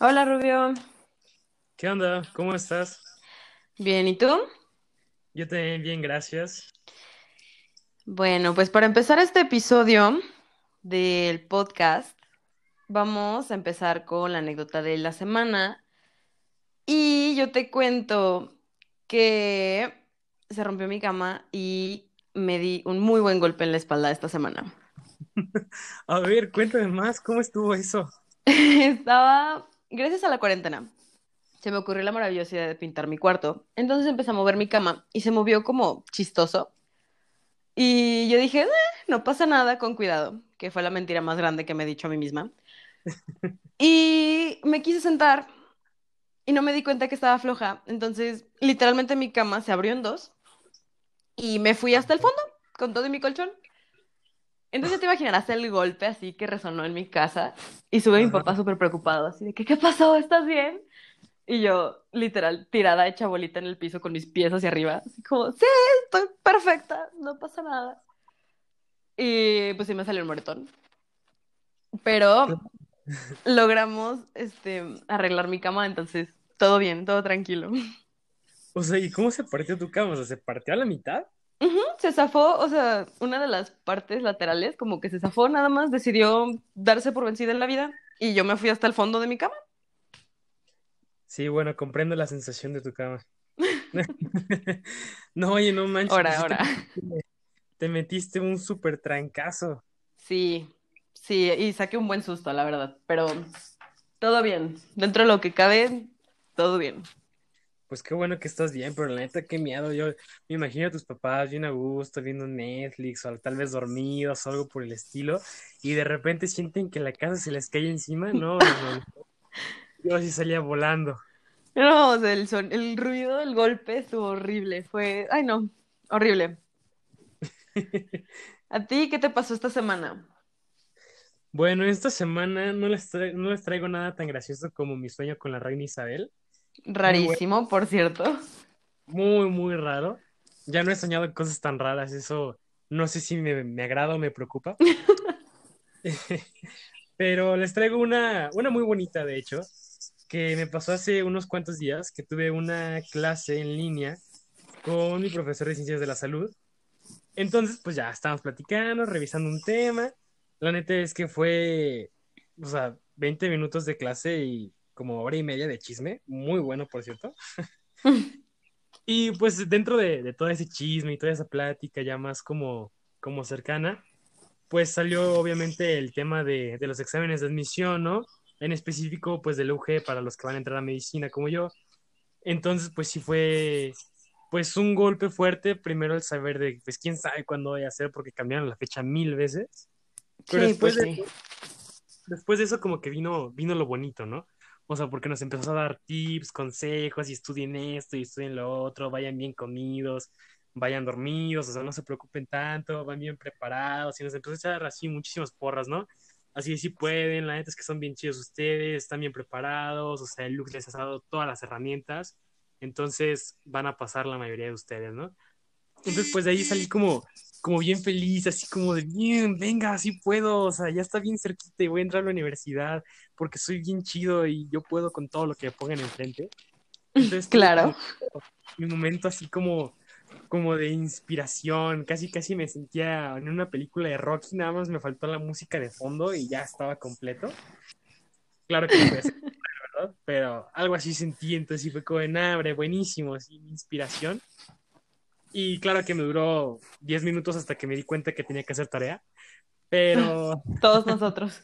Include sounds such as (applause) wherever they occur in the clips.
Hola Rubio. ¿Qué onda? ¿Cómo estás? Bien, ¿y tú? Yo también bien, gracias. Bueno, pues para empezar este episodio del podcast, vamos a empezar con la anécdota de la semana. Y yo te cuento que se rompió mi cama y me di un muy buen golpe en la espalda esta semana. (laughs) A ver, cuéntame más, ¿cómo estuvo eso? (laughs) Estaba, gracias a la cuarentena, se me ocurrió la maravillosa idea de pintar mi cuarto. Entonces empecé a mover mi cama y se movió como chistoso. Y yo dije, "Eh, no pasa nada, con cuidado, que fue la mentira más grande que me he dicho a mí misma. (laughs) Y me quise sentar y no me di cuenta que estaba floja. Entonces, literalmente mi cama se abrió en dos y me fui hasta el fondo con todo y mi colchón. Entonces te imaginarás el golpe así que resonó en mi casa y sube mi papá súper preocupado, así de que, ¿qué pasó? ¿Estás bien? Y yo, literal, tirada hecha bolita en el piso con mis pies hacia arriba, así como, sí, estoy perfecta, no pasa nada. Y pues sí me salió un moretón. Pero (laughs) logramos este, arreglar mi cama, entonces todo bien, todo tranquilo. O sea, ¿y cómo se partió tu cama? O sea, ¿se partió a la mitad? Se zafó, o sea, una de las partes laterales como que se zafó nada más, decidió darse por vencida en la vida y yo me fui hasta el fondo de mi cama. Sí, bueno, comprendo la sensación de tu cama. (laughs) No, oye, no manches, pues Ahora, te, ahora. te metiste un súper trancazo. Sí, sí, y saqué un buen susto, la verdad, pero todo bien. Dentro de lo que cabe, todo bien. Pues qué bueno que estás bien, pero la neta, qué miedo. Yo me imagino a tus papás bien a gusto, viendo Netflix, o tal vez dormidos o algo por el estilo, y de repente sienten que la casa se les cae encima. No, no, no. (laughs) Yo sí salía volando. No, o sea, el son, el ruido del golpe estuvo horrible, fue, ay no, horrible. (laughs) ¿A ti qué te pasó esta semana? Bueno, esta semana no les tra- no les traigo nada tan gracioso como mi sueño con la reina Isabel. Bueno, Rarísimo, por cierto. muy, muy raro. Ya no he soñado cosas tan raras, eso no sé si me, me agrada o me preocupa. (laughs) Pero les traigo una, una muy bonita, de hecho, que me pasó hace unos cuantos días, que tuve una clase en línea con mi profesor de Ciencias de la Salud. Entonces, pues ya estábamos platicando, revisando un tema. La neta es que fue, o sea, 20 minutos de clase y como hora y media de chisme. Muy bueno, por cierto. (laughs) (laughs) Y pues dentro de, de todo ese chisme y toda esa plática ya más como, como cercana, pues salió obviamente el tema de, de los exámenes de admisión, ¿no? En específico, pues del UG para los que van a entrar a medicina como yo. Entonces, pues sí fue, pues un golpe fuerte. Primero el saber de, pues quién sabe cuándo voy a hacer porque cambiaron la fecha mil veces. Pero Sí, después pues de, sí. después de eso como que vino, vino lo bonito, ¿no? O sea, porque nos empezó a dar tips, consejos, y estudien esto y estudien lo otro, vayan bien comidos, vayan dormidos, o sea, no se preocupen tanto, van bien preparados, y nos empezó a echar así muchísimas porras, ¿no? Así sí pueden, la neta es que son bien chidos ustedes, están bien preparados, o sea, el look les ha dado todas las herramientas, entonces van a pasar la mayoría de ustedes, ¿no? Entonces, pues de ahí salí como, como bien feliz, así como de, bien, venga, así puedo, o sea, ya está bien cerquita y voy a entrar a la universidad porque soy bien chido y yo puedo con todo lo que me pongan enfrente. Entonces Claro. mi momento así como, como de inspiración, casi casi me sentía en una película de Rocky, nada más me faltó la música de fondo y ya estaba completo. Claro que no ¿verdad? Pero algo así sentí, entonces sí fue como de, "Nah, buenísimo, así, inspiración. Y claro que me duró 10 minutos hasta que me di cuenta que tenía que hacer tarea, pero (laughs) Todos nosotros.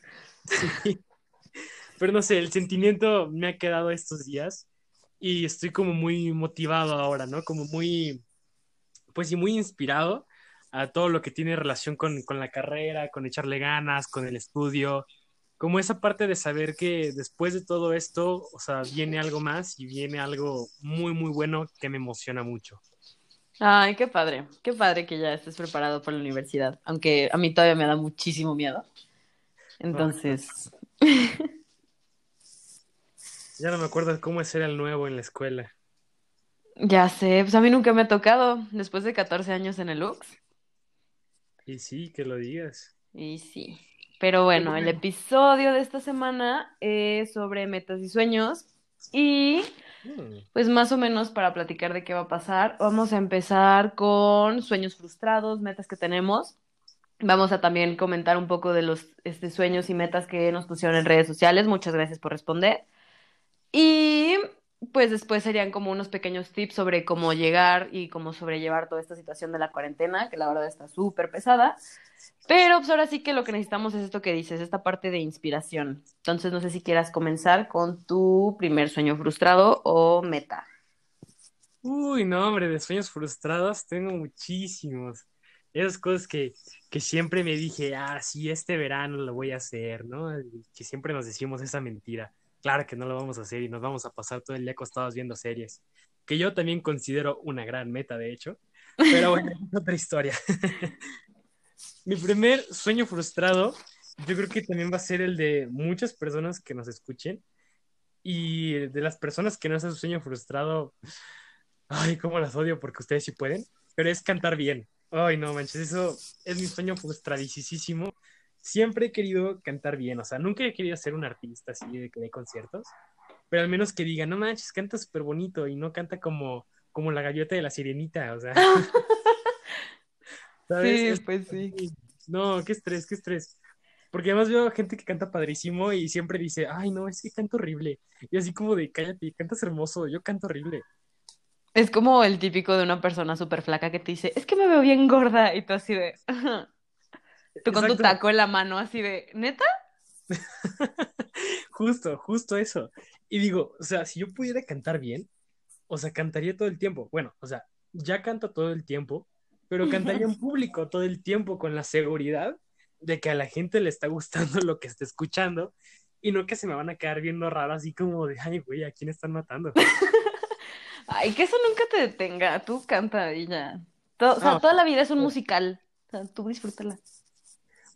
sí, pero no sé, el sentimiento me ha quedado estos días y estoy como muy motivado ahora, ¿no? Como muy, pues sí, muy inspirado a todo lo que tiene relación con, con la carrera, con echarle ganas, con el estudio, como esa parte de saber que después de todo esto, o sea, viene algo más y viene algo muy, muy bueno que me emociona mucho. Ay, qué padre, qué padre que ya estés preparado para la universidad, aunque a mí todavía me da muchísimo miedo. Entonces, (laughs) Ya no me acuerdo cómo es ser el nuevo en la escuela. ya sé, pues a mí nunca me ha tocado, después de 14 años en el Lux. Y sí, que lo digas. Y sí. Pero bueno, el episodio de esta semana es sobre metas y sueños y pues más o menos para platicar de qué va a pasar, vamos a empezar con sueños frustrados, metas que tenemos. Vamos a también comentar un poco de los este, sueños y metas que nos pusieron en redes sociales. Muchas gracias por responder. Y pues después serían como unos pequeños tips sobre cómo llegar y cómo sobrellevar toda esta situación de la cuarentena, que la verdad está súper pesada. Pero pues ahora sí que lo que necesitamos es esto que dices, esta parte de inspiración. Entonces no sé si quieras comenzar con tu primer sueño frustrado o meta. Uy, no, hombre, de sueños frustrados tengo muchísimos. Esas cosas que, que siempre me dije, ah, sí, este verano lo voy a hacer, ¿no? Que siempre nos decimos esa mentira. Claro que no lo vamos a hacer y nos vamos a pasar todo el día acostados viendo series, que yo también considero una gran meta, de hecho. Pero bueno, (laughs) es otra historia. Mi primer sueño frustrado, yo creo que también va a ser el de muchas personas que nos escuchen. Y de las personas que no hacen su sueño frustrado, ay, cómo las odio porque ustedes sí pueden, pero es cantar bien. Ay, no manches, eso es mi sueño frustradísimo. Siempre he querido cantar bien, o sea, nunca he querido ser un artista así de que dé conciertos, pero al menos que diga, no manches, canta súper bonito y no canta como, como la gaviota de la sirenita, o sea. (laughs) ¿Sabes? Sí, pues sí. No, qué estrés, qué estrés. Porque además veo gente que canta padrísimo y siempre dice, ay, no, es que canto horrible. Y así como de, cállate, cantas hermoso, yo canto horrible. Es como el típico de una persona súper flaca que te dice, es que me veo bien gorda. Y tú así de, (laughs) tú con tu taco en la mano, así de, ¿neta? (laughs) Justo, justo eso. Y digo, o sea, si yo pudiera cantar bien, o sea, cantaría todo el tiempo. Bueno, o sea, ya canto todo el tiempo, pero cantaría en (laughs) público todo el tiempo con la seguridad de que a la gente le está gustando (laughs) lo que está escuchando y no que se me van a quedar viendo raro así como de, ay, güey, ¿a quién están matando? Ay, que eso nunca te detenga. Tú canta y ya. To- o sea, No. toda la vida es un musical. O sea, tú disfrútala.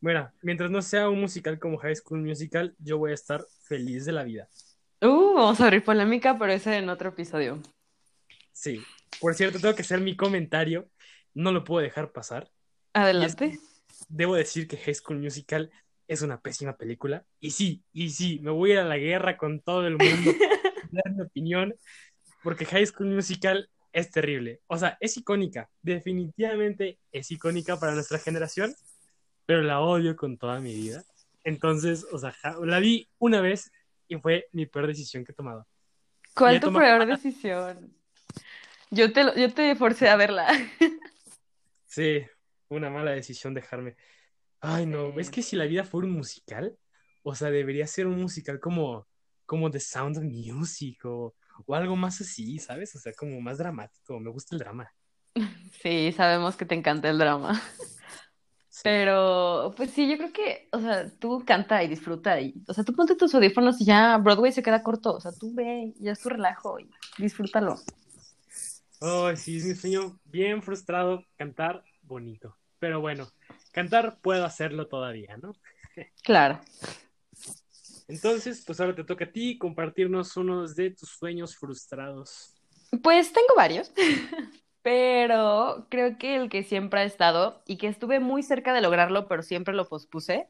Bueno, mientras no sea un musical como High School Musical, yo voy a estar feliz de la vida. Uh, vamos a abrir polémica, pero ese en otro episodio. Sí. Por cierto, tengo que hacer mi comentario. No lo puedo dejar pasar. Adelante. Debo decir que High School Musical es una pésima película. Y sí, y sí, me voy a ir a la guerra con todo el mundo. (laughs) dar mi opinión. Porque High School Musical es terrible. O sea, es icónica. Definitivamente es icónica para nuestra generación. Pero la odio con toda mi vida. Entonces, o sea, la vi una vez y fue mi peor decisión que he tomado. ¿Cuál tu peor decisión? Yo te, lo- yo te forcé a verla. (laughs) Sí, una mala decisión dejarme. Ay, no, es que si la vida fuera un musical, o sea, debería ser un musical como, como The Sound of Music o, o algo más así, ¿sabes? O sea, como más dramático. Me gusta el drama. (laughs) Sí, sabemos que te encanta el drama. Pero, pues sí, yo creo que, o sea, tú canta y disfruta y, o sea, tú ponte tus audífonos y ya Broadway se queda corto, o sea, tú ve, y ya es tu relajo y disfrútalo. Ay, sí, es mi sueño bien frustrado, cantar bonito. Pero bueno, cantar puedo hacerlo todavía, ¿no? (laughs) Claro. Entonces, pues ahora te toca a ti compartirnos unos de tus sueños frustrados. Pues tengo varios, (laughs) pero creo que el que siempre ha estado y que estuve muy cerca de lograrlo, pero siempre lo pospuse,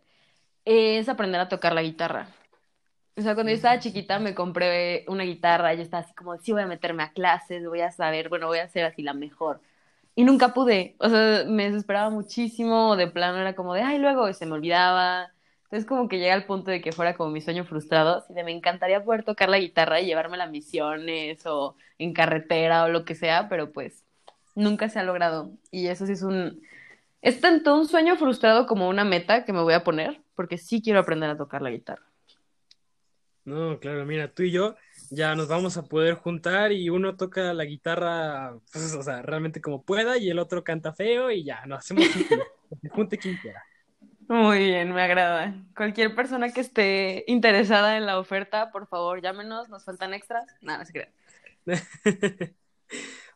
es aprender a tocar la guitarra. O sea, cuando yo estaba chiquita me compré una guitarra y yo estaba así como, sí, voy a meterme a clases, voy a saber, bueno, voy a ser así la mejor. Y nunca pude, o sea, me desesperaba muchísimo, de plano era como de, ay, luego y se me olvidaba. Entonces como que llega al punto de que fuera como mi sueño frustrado, así de me encantaría poder tocar la guitarra y llevármela a misiones o en carretera o lo que sea, pero pues nunca se ha logrado. Y eso sí es un, es tanto un sueño frustrado como una meta que me voy a poner, porque sí quiero aprender a tocar la guitarra. No, claro, mira, tú y yo ya nos vamos a poder juntar y uno toca la guitarra, pues, o sea, realmente como pueda y el otro canta feo y ya, nos hacemos un (laughs) junte quien quiera. Muy bien, me agrada. Cualquier persona que esté interesada en la oferta, por favor, llámenos, nos faltan extras. Nada, no se crean. (laughs)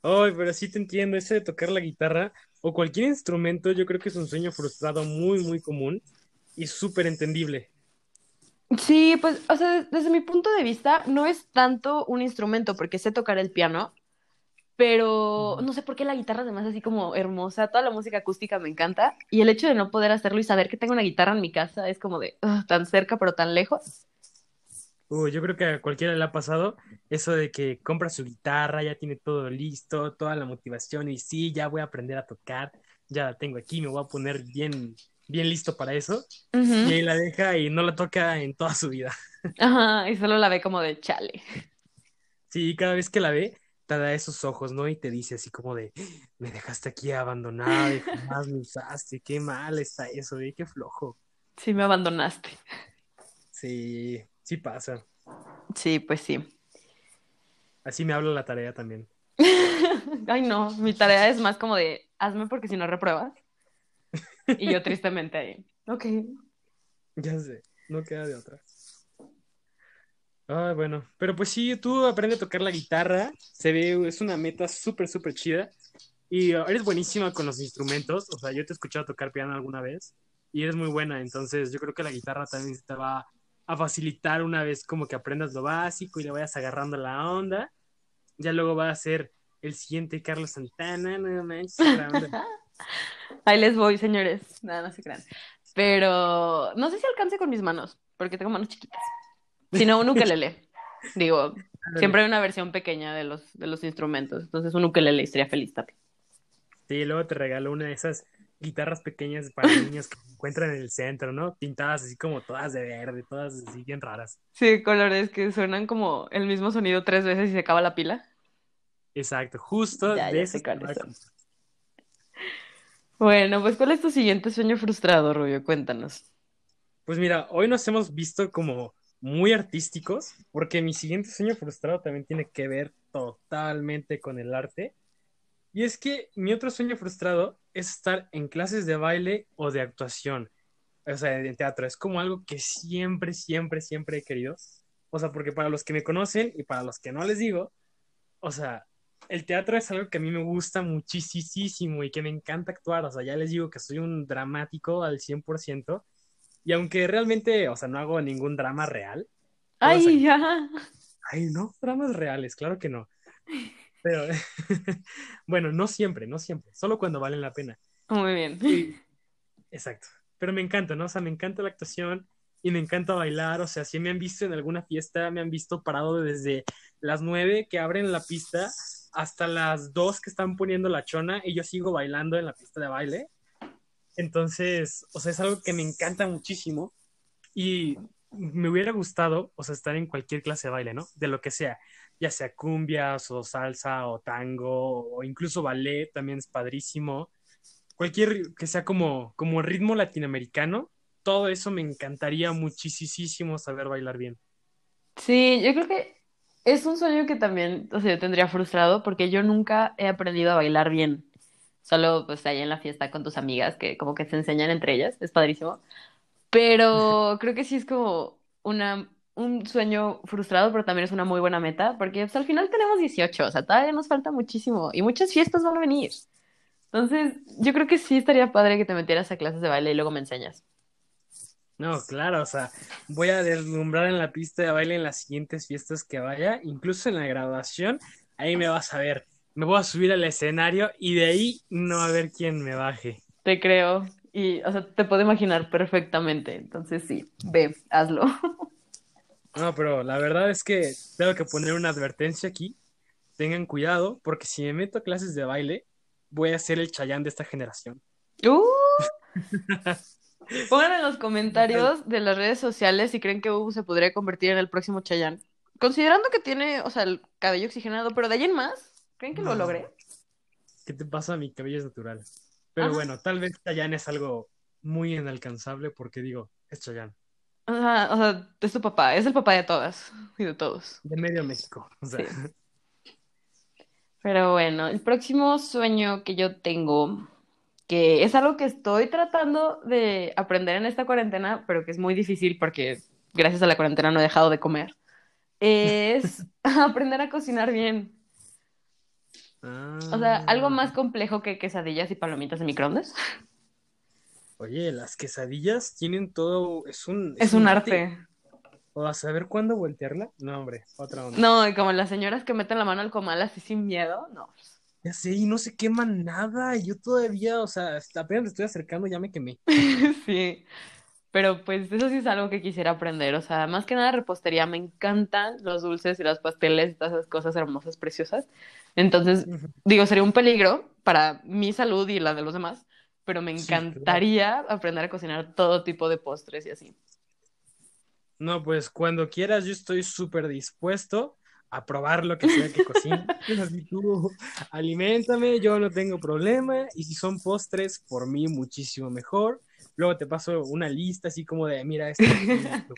Ay, pero sí te entiendo, ese de tocar la guitarra o cualquier instrumento, yo creo que es un sueño frustrado muy, muy común y súper entendible. Sí, pues, o sea, desde mi punto de vista, no es tanto un instrumento, porque sé tocar el piano, pero no sé por qué la guitarra además así como hermosa, toda la música acústica me encanta y el hecho de no poder hacerlo y saber que tengo una guitarra en mi casa es como de "Ugh, tan cerca pero tan lejos. Uy, yo creo que a cualquiera le ha pasado eso de que compra su guitarra, ya tiene todo listo, toda la motivación y sí, ya voy a aprender a tocar, ya la tengo aquí, me voy a poner bien, bien listo para eso. Y ahí la deja y no la toca en toda su vida. (laughs) Ajá, y solo la ve como de chale. Sí, cada vez que la ve, te da esos ojos, ¿no? Y te dice así como de, me dejaste aquí abandonado y jamás me usaste, qué mal está eso, ¿eh? Qué flojo. Sí, me abandonaste. Sí, sí pasa. Sí, pues sí. Así me habla la tarea también. (laughs) Ay, no, mi tarea es más como de hazme porque si no repruebas. Y yo tristemente ahí. Ok. Ya sé, no queda de otra. Ah, bueno, pero pues sí, tú aprende a tocar la guitarra, se ve, es una meta súper, súper chida y eres buenísima con los instrumentos, o sea, yo te he escuchado tocar piano alguna vez y eres muy buena, entonces yo creo que la guitarra también te va a facilitar una vez como que aprendas lo básico y le vayas agarrando la onda, ya luego va a ser el siguiente Carlos Santana, no manches. (laughs) Ahí les voy, señores. Nada, no se crean. Pero no sé si alcance con mis manos, porque tengo manos chiquitas. Si no, un ukelele. (laughs) Digo, siempre hay una versión pequeña de los, de los instrumentos. Entonces, un ukelele estaría feliz también. Sí, luego te regalo una de esas guitarras pequeñas para niños que encuentran en el centro, ¿no? Pintadas así como todas de verde, todas así bien raras. Sí, colores que suenan como el mismo sonido tres veces y se acaba la pila. Exacto, justo Ya, de ya eso sé se cuáles trata. son. Bueno, pues ¿cuál es tu siguiente sueño frustrado, Rubio? Cuéntanos. Pues mira, hoy nos hemos visto como muy artísticos, porque mi siguiente sueño frustrado también tiene que ver totalmente con el arte. Y es que mi otro sueño frustrado es estar en clases de baile o de actuación, o sea, en teatro. Es como algo que siempre, siempre, siempre he querido. O sea, porque para los que me conocen y para los que no les digo, o sea, el teatro es algo que a mí me gusta muchísimo y que me encanta actuar. O sea, ya les digo que soy un dramático al 100%. Y aunque realmente, o sea, no hago ningún drama real. Ay, ya. Ay, no, dramas reales, claro que no. Pero, (laughs) bueno, no siempre, no siempre, solo cuando valen la pena. Muy bien. Y- exacto. Pero me encanta, ¿no? O sea, me encanta la actuación y me encanta bailar. O sea, si me han visto en alguna fiesta, me han visto parado desde las nueve que abren la pista hasta las dos que están poniendo la chona y yo sigo bailando en la pista de baile. Entonces, o sea, es algo que me encanta muchísimo y me hubiera gustado, o sea, estar en cualquier clase de baile, ¿no? De lo que sea, ya sea cumbias o salsa o tango o incluso ballet, también es padrísimo. Cualquier que sea como, como ritmo latinoamericano, todo eso me encantaría muchísimo saber bailar bien. Sí, yo creo que es un sueño que también, o sea, yo tendría frustrado porque yo nunca he aprendido a bailar bien. Solo pues ahí en la fiesta con tus amigas que como que se enseñan entre ellas, es padrísimo. Pero creo que sí es como una, un sueño frustrado, pero también es una muy buena meta porque pues, al final tenemos 18, o sea, todavía nos falta muchísimo y muchas fiestas van a venir. Entonces, yo creo que sí estaría padre que te metieras a clases de baile y luego me enseñas. No, claro, o sea, voy a deslumbrar en la pista de baile en las siguientes fiestas que vaya, incluso en la graduación, ahí me vas a ver. Me voy a subir al escenario y de ahí no va a haber quién me baje. Te creo y, o sea, te puedo imaginar perfectamente. Entonces, sí, ve, hazlo. (laughs) No, pero la verdad es que tengo que poner una advertencia aquí. Tengan cuidado, porque si me meto a clases de baile, voy a ser el chayán de esta generación. ¡Uh! (laughs) Pongan en los comentarios de las redes sociales si creen que Hugo se podría convertir en el próximo Chayanne. Considerando que tiene, o sea, el cabello oxigenado, pero de ahí en más, ¿creen que lo logré? ¿Qué te pasa? Mi cabello es natural. Pero Ajá. bueno, tal vez chayán es algo muy inalcanzable porque digo, es chayán, O sea, o sea, es tu papá, es el papá de todas y de todos. de medio México. O sea, Sí. Pero bueno, el próximo sueño que yo tengo, que es algo que estoy tratando de aprender en esta cuarentena, pero que es muy difícil porque gracias a la cuarentena no he dejado de comer, es (laughs) (laughs) aprender a cocinar bien. O sea, algo Ah. más complejo que quesadillas y palomitas de microondas. (laughs) Oye, las quesadillas tienen todo, es un, Es un arte. o a saber cuándo voltearla. No, hombre, otra onda. No, y como las señoras que meten la mano al comal así sin miedo, no. Ya sé, y no se quema nada. Yo todavía, o sea, apenas me estoy acercando, ya me quemé. (laughs) Sí. Pero pues eso sí es algo que quisiera aprender. O sea, más que nada repostería, me encantan los dulces y los pasteles y todas esas cosas hermosas, preciosas. Entonces, Ujú. digo, sería un peligro para mi salud y la de los demás, pero me Sí, claro. encantaría aprender a cocinar todo tipo de postres y así. No, pues cuando quieras, yo estoy súper dispuesto a probar lo que sea que cocine. (laughs) (laughs) Así tú, aliméntame, yo no tengo problema. Y si son postres, por mí muchísimo mejor. Luego te paso una lista así como de, mira, esto, (laughs)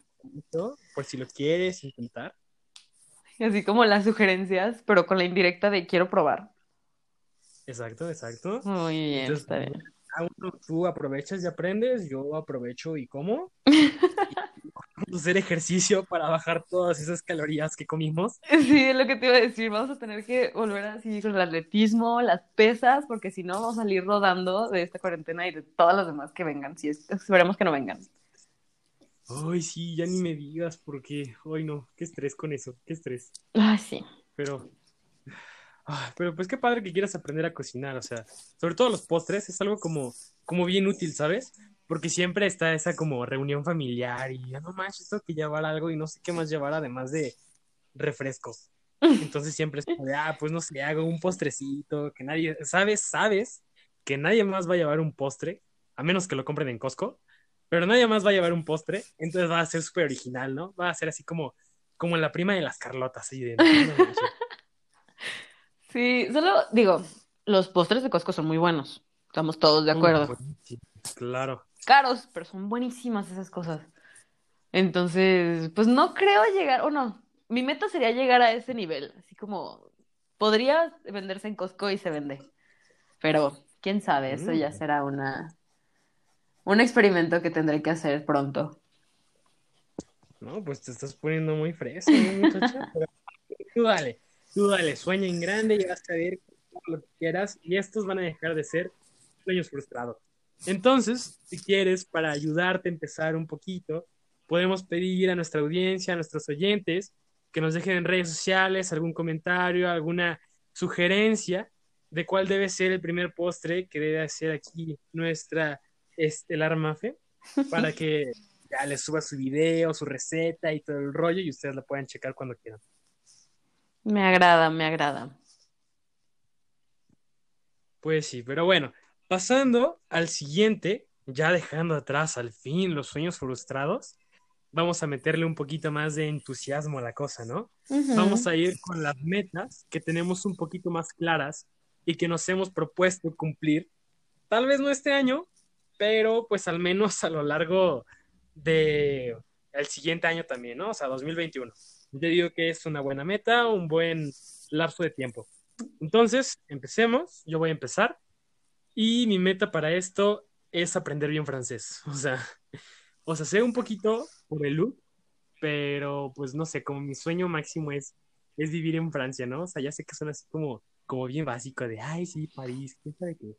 lo- por si lo quieres intentar. Así como las sugerencias, pero con la indirecta de quiero probar. Exacto, exacto. Muy bien, Entonces, está bien. Ah, bueno, tú aprovechas y aprendes, yo aprovecho y como. (laughs) Y hacer ejercicio para bajar todas esas calorías que comimos. Sí, es lo que te iba a decir. Vamos a tener que volver así con el atletismo, las pesas, porque si no vamos a salir rodando de esta cuarentena y de todas las demás que vengan. Sí, es- esperemos que no vengan. Ay, sí, ya ni me digas porque, ay no, qué estrés con eso, qué estrés. Ay, sí. Pero, ah, pero pues qué padre que quieras aprender a cocinar, o sea, sobre todo los postres es algo como, como bien útil, ¿sabes? Porque siempre está esa como reunión familiar y ya no manches, tengo que llevar algo y no sé qué más llevar además de refrescos. (laughs) Entonces siempre es como de, ah, pues no sé, hago un postrecito, que nadie, sabes, sabes que nadie más va a llevar un postre, a menos que lo compren en Costco, pero nadie más va a llevar un postre, entonces va a ser súper original, ¿no? Va a ser así como, como la prima de las Carlotas, así de, "No manches". (laughs) Sí, solo digo, los postres de Costco son muy buenos. Estamos todos de acuerdo. Claro. Caros, pero son buenísimas esas cosas. Entonces, pues no creo llegar, o no, mi meta sería llegar a ese nivel, así como podría venderse en Costco y se vende, pero quién sabe, eso ya Mm. será una un experimento que tendré que hacer pronto. No, pues te estás poniendo muy fresca, ¿no, muchacha? (laughs) Pero dale, tú dale, sueña en grande y vas a ver lo que quieras y estos van a dejar de ser sueños frustrados. Entonces, si quieres, para ayudarte a empezar un poquito, podemos pedir a nuestra audiencia, a nuestros oyentes, que nos dejen en redes sociales algún comentario, alguna sugerencia de cuál debe ser el primer postre que debe hacer aquí nuestra estelar Mafe, para que ya les suba su video, su receta y todo el rollo y ustedes la puedan checar cuando quieran. Me agrada, me agrada. Pues sí, pero bueno, pasando al siguiente, ya dejando atrás al fin los sueños frustrados, vamos a meterle un poquito más de entusiasmo a la cosa, ¿no? Vamos a ir con las metas que tenemos un poquito más claras y que nos hemos propuesto cumplir. Tal vez no este año, pero pues al menos a lo largo de el siguiente año también, ¿no? O sea, 2021. Yo digo que es una buena meta, un buen lapso de tiempo. Entonces, empecemos. Yo voy a empezar. Y mi meta para esto es aprender bien francés. (laughs) O sea, o sea, sé un poquito por el look, pero pues no sé, como mi sueño máximo es, es vivir en Francia, ¿no? O sea, ya sé que suena así como, como bien básico de, ay, sí, París, quién sabe qué.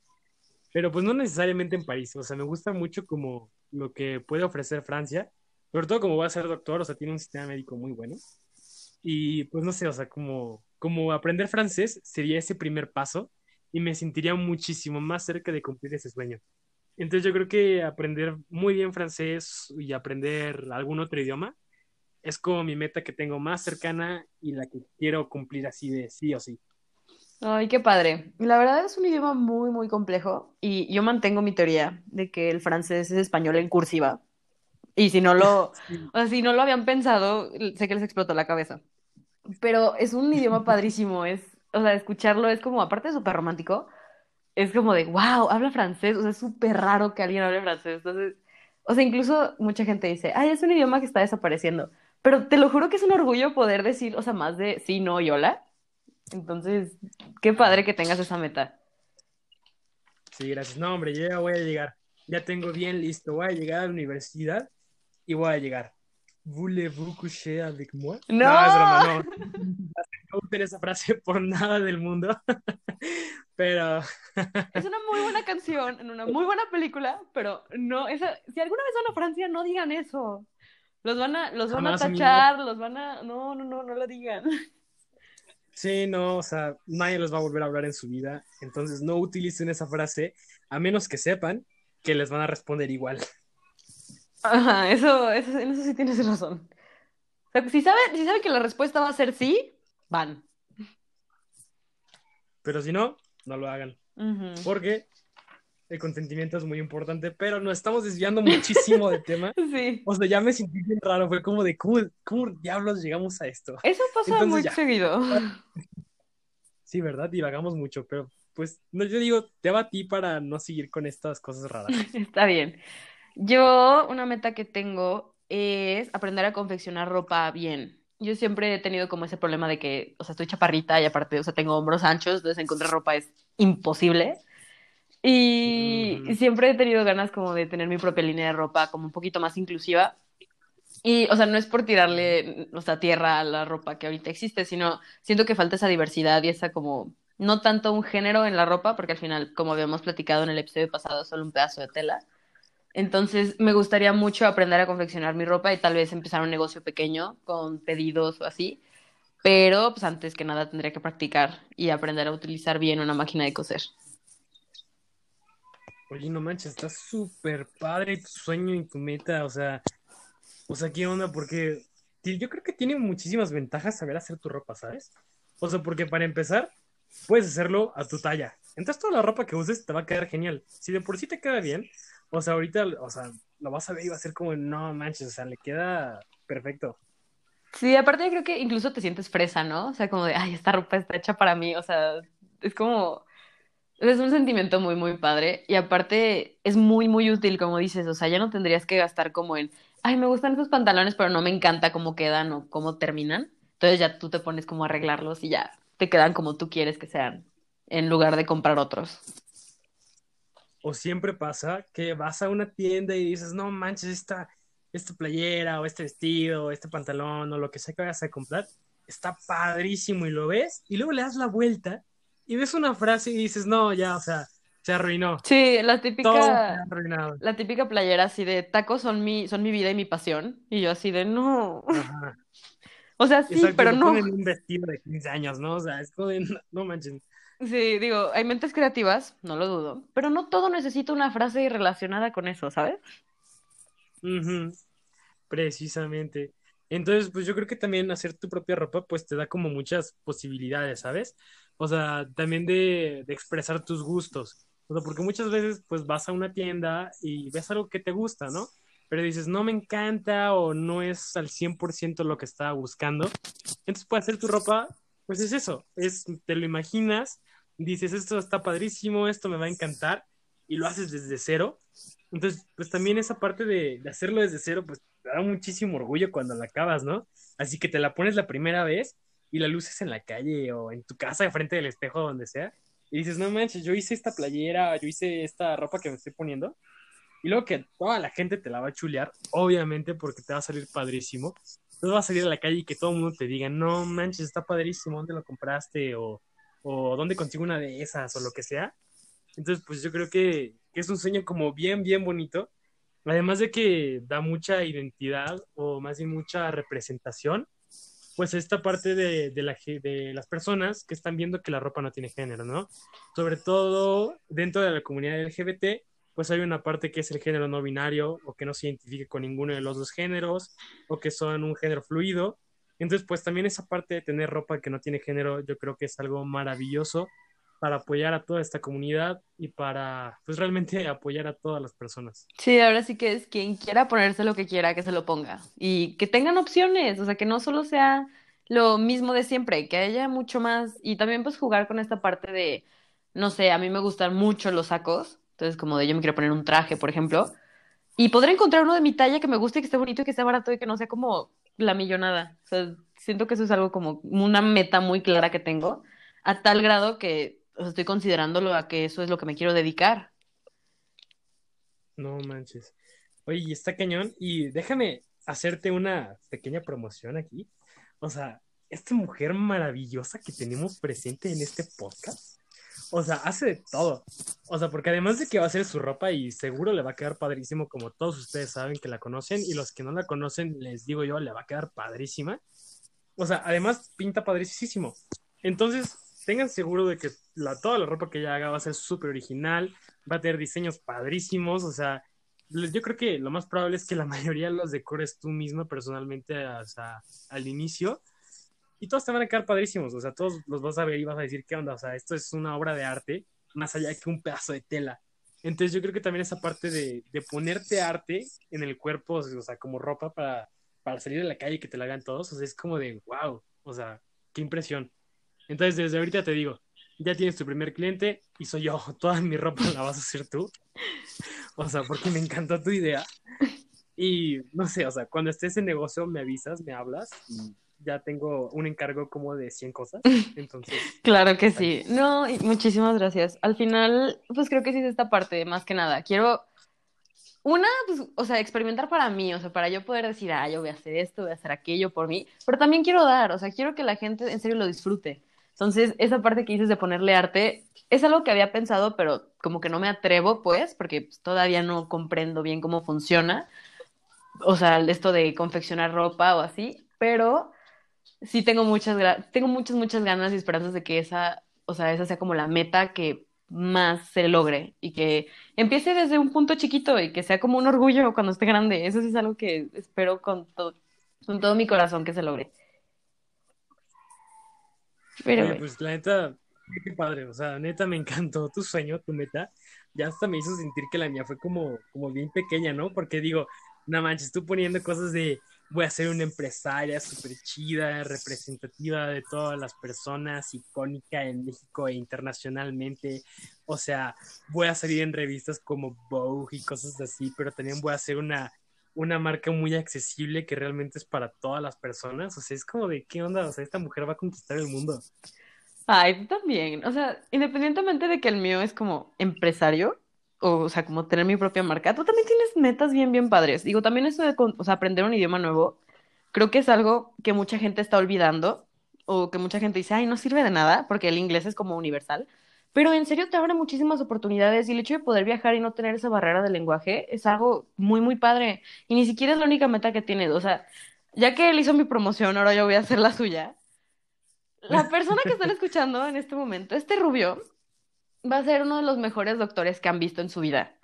Pero pues no necesariamente en París, o sea, me gusta mucho como lo que puede ofrecer Francia, sobre todo como voy a ser doctor, o sea, tiene un sistema médico muy bueno. Y pues no sé, o sea, como, como aprender francés sería ese primer paso y me sentiría muchísimo más cerca de cumplir ese sueño. Entonces yo creo que aprender muy bien francés y aprender algún otro idioma es como mi meta que tengo más cercana y la que quiero cumplir así de sí o sí. Ay, qué padre. La verdad es un idioma muy, muy complejo y yo mantengo mi teoría de que el francés es español en cursiva. Y si no lo, (laughs) o sea, si no lo habían pensado, sé que les explotó la cabeza. Pero es un idioma padrísimo, es, o sea, escucharlo es como, aparte de súper romántico, es como de, wow, habla francés, o sea, es súper raro que alguien hable francés. Entonces, o sea, incluso mucha gente dice, ay, es un idioma que está desapareciendo. Pero te lo juro que es un orgullo poder decir, o sea, más de sí, no y hola. Entonces, qué padre que tengas esa meta. Sí, gracias. No, hombre, yo ya voy a llegar. Ya tengo bien listo. Voy a llegar a la universidad y voy a llegar. ¿Voulez-vous coucher avec moi? ¡No! es broma, no. (laughs) No usen esa frase por nada del mundo. (laughs) Pero (laughs) Es una muy buena canción, en una muy buena película, pero no, esa, si alguna vez van a Francia, no digan eso. Los van a, los van a Jamás, amigo. tachar, los van a. No, no, no, no lo digan. Sí, no, o sea, nadie los va a volver a hablar en su vida. Entonces no utilicen esa frase a menos que sepan que les van a responder igual. Ajá, eso, eso, en eso sí tienes razón. O sea, si saben, si saben que la respuesta va a ser sí, van. Pero si no, no lo hagan. Ujú. Porque el consentimiento es muy importante, pero nos estamos desviando muchísimo de tema. (laughs) Sí. O sea, ya me sentí bien raro. Fue como de, ¿cómo, cómo diablos llegamos a esto? Eso pasa Entonces muy ya. seguido. Sí, ¿verdad? Divagamos mucho, pero pues no, yo digo, te va a ti para no seguir con estas cosas raras. (laughs) Está bien. Yo, una meta que tengo es aprender a confeccionar ropa bien. Yo siempre he tenido como ese problema de que, o sea, estoy chaparrita y aparte, o sea, tengo hombros anchos, entonces encontrar ropa es imposible. Y siempre he tenido ganas como de tener mi propia línea de ropa como un poquito más inclusiva. Y, o sea, no es por tirarle, o sea, tierra a la ropa que ahorita existe, sino siento que falta esa diversidad y esa como, no tanto un género en la ropa, porque al final, como habíamos platicado en el episodio pasado, solo un pedazo de tela. Entonces, me gustaría mucho aprender a confeccionar mi ropa y tal vez empezar un negocio pequeño con pedidos o así. Pero, pues antes que nada, tendría que practicar y aprender a utilizar bien una máquina de coser. Oye, no manches, está súper padre tu sueño y tu meta, o sea, o sea, ¿qué onda? Porque yo creo que tiene muchísimas ventajas saber hacer tu ropa, ¿sabes? O sea, porque para empezar, puedes hacerlo a tu talla. Entonces toda la ropa que uses te va a quedar genial. Si de por sí te queda bien, o sea, ahorita, o sea, lo vas a ver y va a ser como, no manches, o sea, le queda perfecto. Sí, aparte yo creo que incluso te sientes fresa, ¿no? O sea, como de, ay, esta ropa está hecha para mí. O sea, es como, es un sentimiento muy, muy padre. Y aparte es muy, muy útil, como dices. O sea, ya no tendrías que gastar como en, ay, me gustan esos pantalones, pero no me encanta cómo quedan o cómo terminan. Entonces ya tú te pones como a arreglarlos y ya te quedan como tú quieres que sean, en lugar de comprar otros. O siempre pasa que vas a una tienda y dices, no manches, esta, esta playera o este vestido o este pantalón o lo que sea que vayas a comprar, está padrísimo y lo ves y luego le das la vuelta y ves una frase y dices, no, ya, o sea, se arruinó. Sí, la típica, la típica playera así de tacos son mi, son mi vida y mi pasión. Y yo así de, no. Ajá. (laughs) O sea, sí, Exacto, pero no. ponen un vestido de 15 años, ¿no? O sea, es como de, no, no manches. Sí, digo, hay mentes creativas, no lo dudo, pero no todo necesita una frase relacionada con eso, ¿sabes? Ujú, Precisamente. Entonces, pues yo creo que también hacer tu propia ropa, pues te da como muchas posibilidades, ¿sabes? O sea, también de, de expresar tus gustos. O sea, porque muchas veces, pues vas a una tienda y ves algo que te gusta, ¿no? Pero dices, no me encanta o no es al 100% lo que estaba buscando. Entonces, para hacer tu ropa, pues es eso, es, te lo imaginas, dices, esto está padrísimo, esto me va a encantar, y lo haces desde cero. Entonces, pues también esa parte de, de hacerlo desde cero, pues te da muchísimo orgullo cuando la acabas, ¿no? Así que te la pones la primera vez y la luces en la calle o en tu casa, frente del espejo, donde sea, y dices, no manches, yo hice esta playera, yo hice esta ropa que me estoy poniendo, y luego que toda la gente te la va a chulear, obviamente, porque te va a salir padrísimo. Entonces vas a salir a la calle y que todo el mundo te diga, no manches, está padrísimo, ¿dónde lo compraste? O, o ¿dónde consigo una de esas? O lo que sea. Entonces, pues yo creo que, es un sueño como bien, bien bonito. Además de que da mucha identidad o más bien mucha representación, pues esta parte de, de, de las personas que están viendo que la ropa no tiene género, ¿no? Sobre todo dentro de la comunidad LGBT, pues hay una parte que es el género no binario o que no se identifique con ninguno de los dos géneros o que son un género fluido. Entonces, pues también esa parte de tener ropa que no tiene género, yo creo que es algo maravilloso para apoyar a toda esta comunidad y para, pues realmente apoyar a todas las personas. Sí, ahora sí que es quien quiera ponerse lo que quiera, que se lo ponga. Y que tengan opciones, o sea, que no solo sea lo mismo de siempre, que haya mucho más. Y también pues jugar con esta parte de, no sé, a mí me gustan mucho los sacos, entonces como de yo me quiero poner un traje, por ejemplo, y poder encontrar uno de mi talla que me guste, que esté bonito y que esté barato y que no sea como la millonada. O sea, siento que eso es algo como una meta muy clara que tengo, a tal grado que o sea, estoy considerándolo a que eso es lo que me quiero dedicar. No manches. Oye, está cañón. Y déjame hacerte una pequeña promoción aquí. O sea, esta mujer maravillosa que tenemos presente en este podcast. O sea, hace de todo. O sea, porque además de que va a hacer su ropa y seguro le va a quedar padrísimo, como todos ustedes saben que la conocen, y los que no la conocen, les digo yo, le va a quedar padrísima. O sea, además pinta padrísimo. Entonces, tengan seguro de que la, toda la ropa que ella haga va a ser súper original, va a tener diseños padrísimos, o sea, yo creo que lo más probable es que la (laughs) mayoría los decores tú misma personalmente o al inicio y todos te van a quedar padrísimos, o sea, todos los vas a ver y vas a decir, ¿qué onda? O sea, esto es una obra de arte más allá que un pedazo de tela. Entonces yo creo que también esa parte de, de ponerte arte en el cuerpo, o sea, como ropa para, para salir a la calle y que te la hagan todos, o sea, es como de, wow, o sea, qué impresión. Entonces desde ahorita te digo, ya tienes tu primer cliente y soy yo, (laughs) toda mi ropa la vas a hacer tú. O sea, porque me encantó tu idea. Y no sé, o sea, cuando estés en negocio me avisas, me hablas y ya tengo un encargo como de 100 cosas. (laughs) Entonces. claro que sí. No, muchísimas gracias. Al final, pues creo que sí es esta parte, más que nada. Quiero, una, pues, o sea, experimentar para mí, o sea, para yo poder decir, ah, yo voy a hacer esto, voy a hacer aquello por mí, pero también quiero dar, o sea, quiero que la gente en serio lo disfrute. Entonces, esa parte que dices de ponerle arte es algo que había pensado, pero como que no me atrevo, pues, porque pues, todavía no comprendo bien cómo funciona. O sea, esto de confeccionar ropa o así, pero sí tengo muchas, tengo muchas, muchas ganas y esperanzas de que esa, o sea, esa sea como la meta que más se logre y que empiece desde un punto chiquito y que sea como un orgullo cuando esté grande. Eso sí es algo que espero con, con todo mi corazón que se logre. Pero, pues la neta, qué padre, o sea, neta me encantó tu sueño, tu meta. Ya hasta me hizo sentir que la mía fue como, como bien pequeña, ¿no? Porque digo, no manches, tú poniendo cosas de voy a ser una empresaria súper chida, representativa de todas las personas, icónica en México e internacionalmente. O sea, voy a salir en revistas como Vogue y cosas así, pero también voy a ser una, una marca muy accesible que realmente es para todas las personas. O sea, es como de qué onda, o sea, esta mujer va a conquistar el mundo. Ay, tú también. O sea, independientemente de que el mío es como empresario, o, sea, como tener mi propia marca, tú también tienes metas bien, bien padres. Digo, también eso de o sea, aprender un idioma nuevo, creo que es algo que mucha gente está olvidando o que mucha gente dice, ay, no sirve de nada porque el inglés es como universal. Pero en serio te abre muchísimas oportunidades y el hecho de poder viajar y no tener esa barrera del lenguaje es algo muy, muy padre. Y ni siquiera es la única meta que tienes. O sea, ya que él hizo mi promoción, ahora yo voy a hacer la suya. La persona que están (laughs) escuchando en este momento, este rubio, va a ser uno de los mejores doctores que han visto en su vida.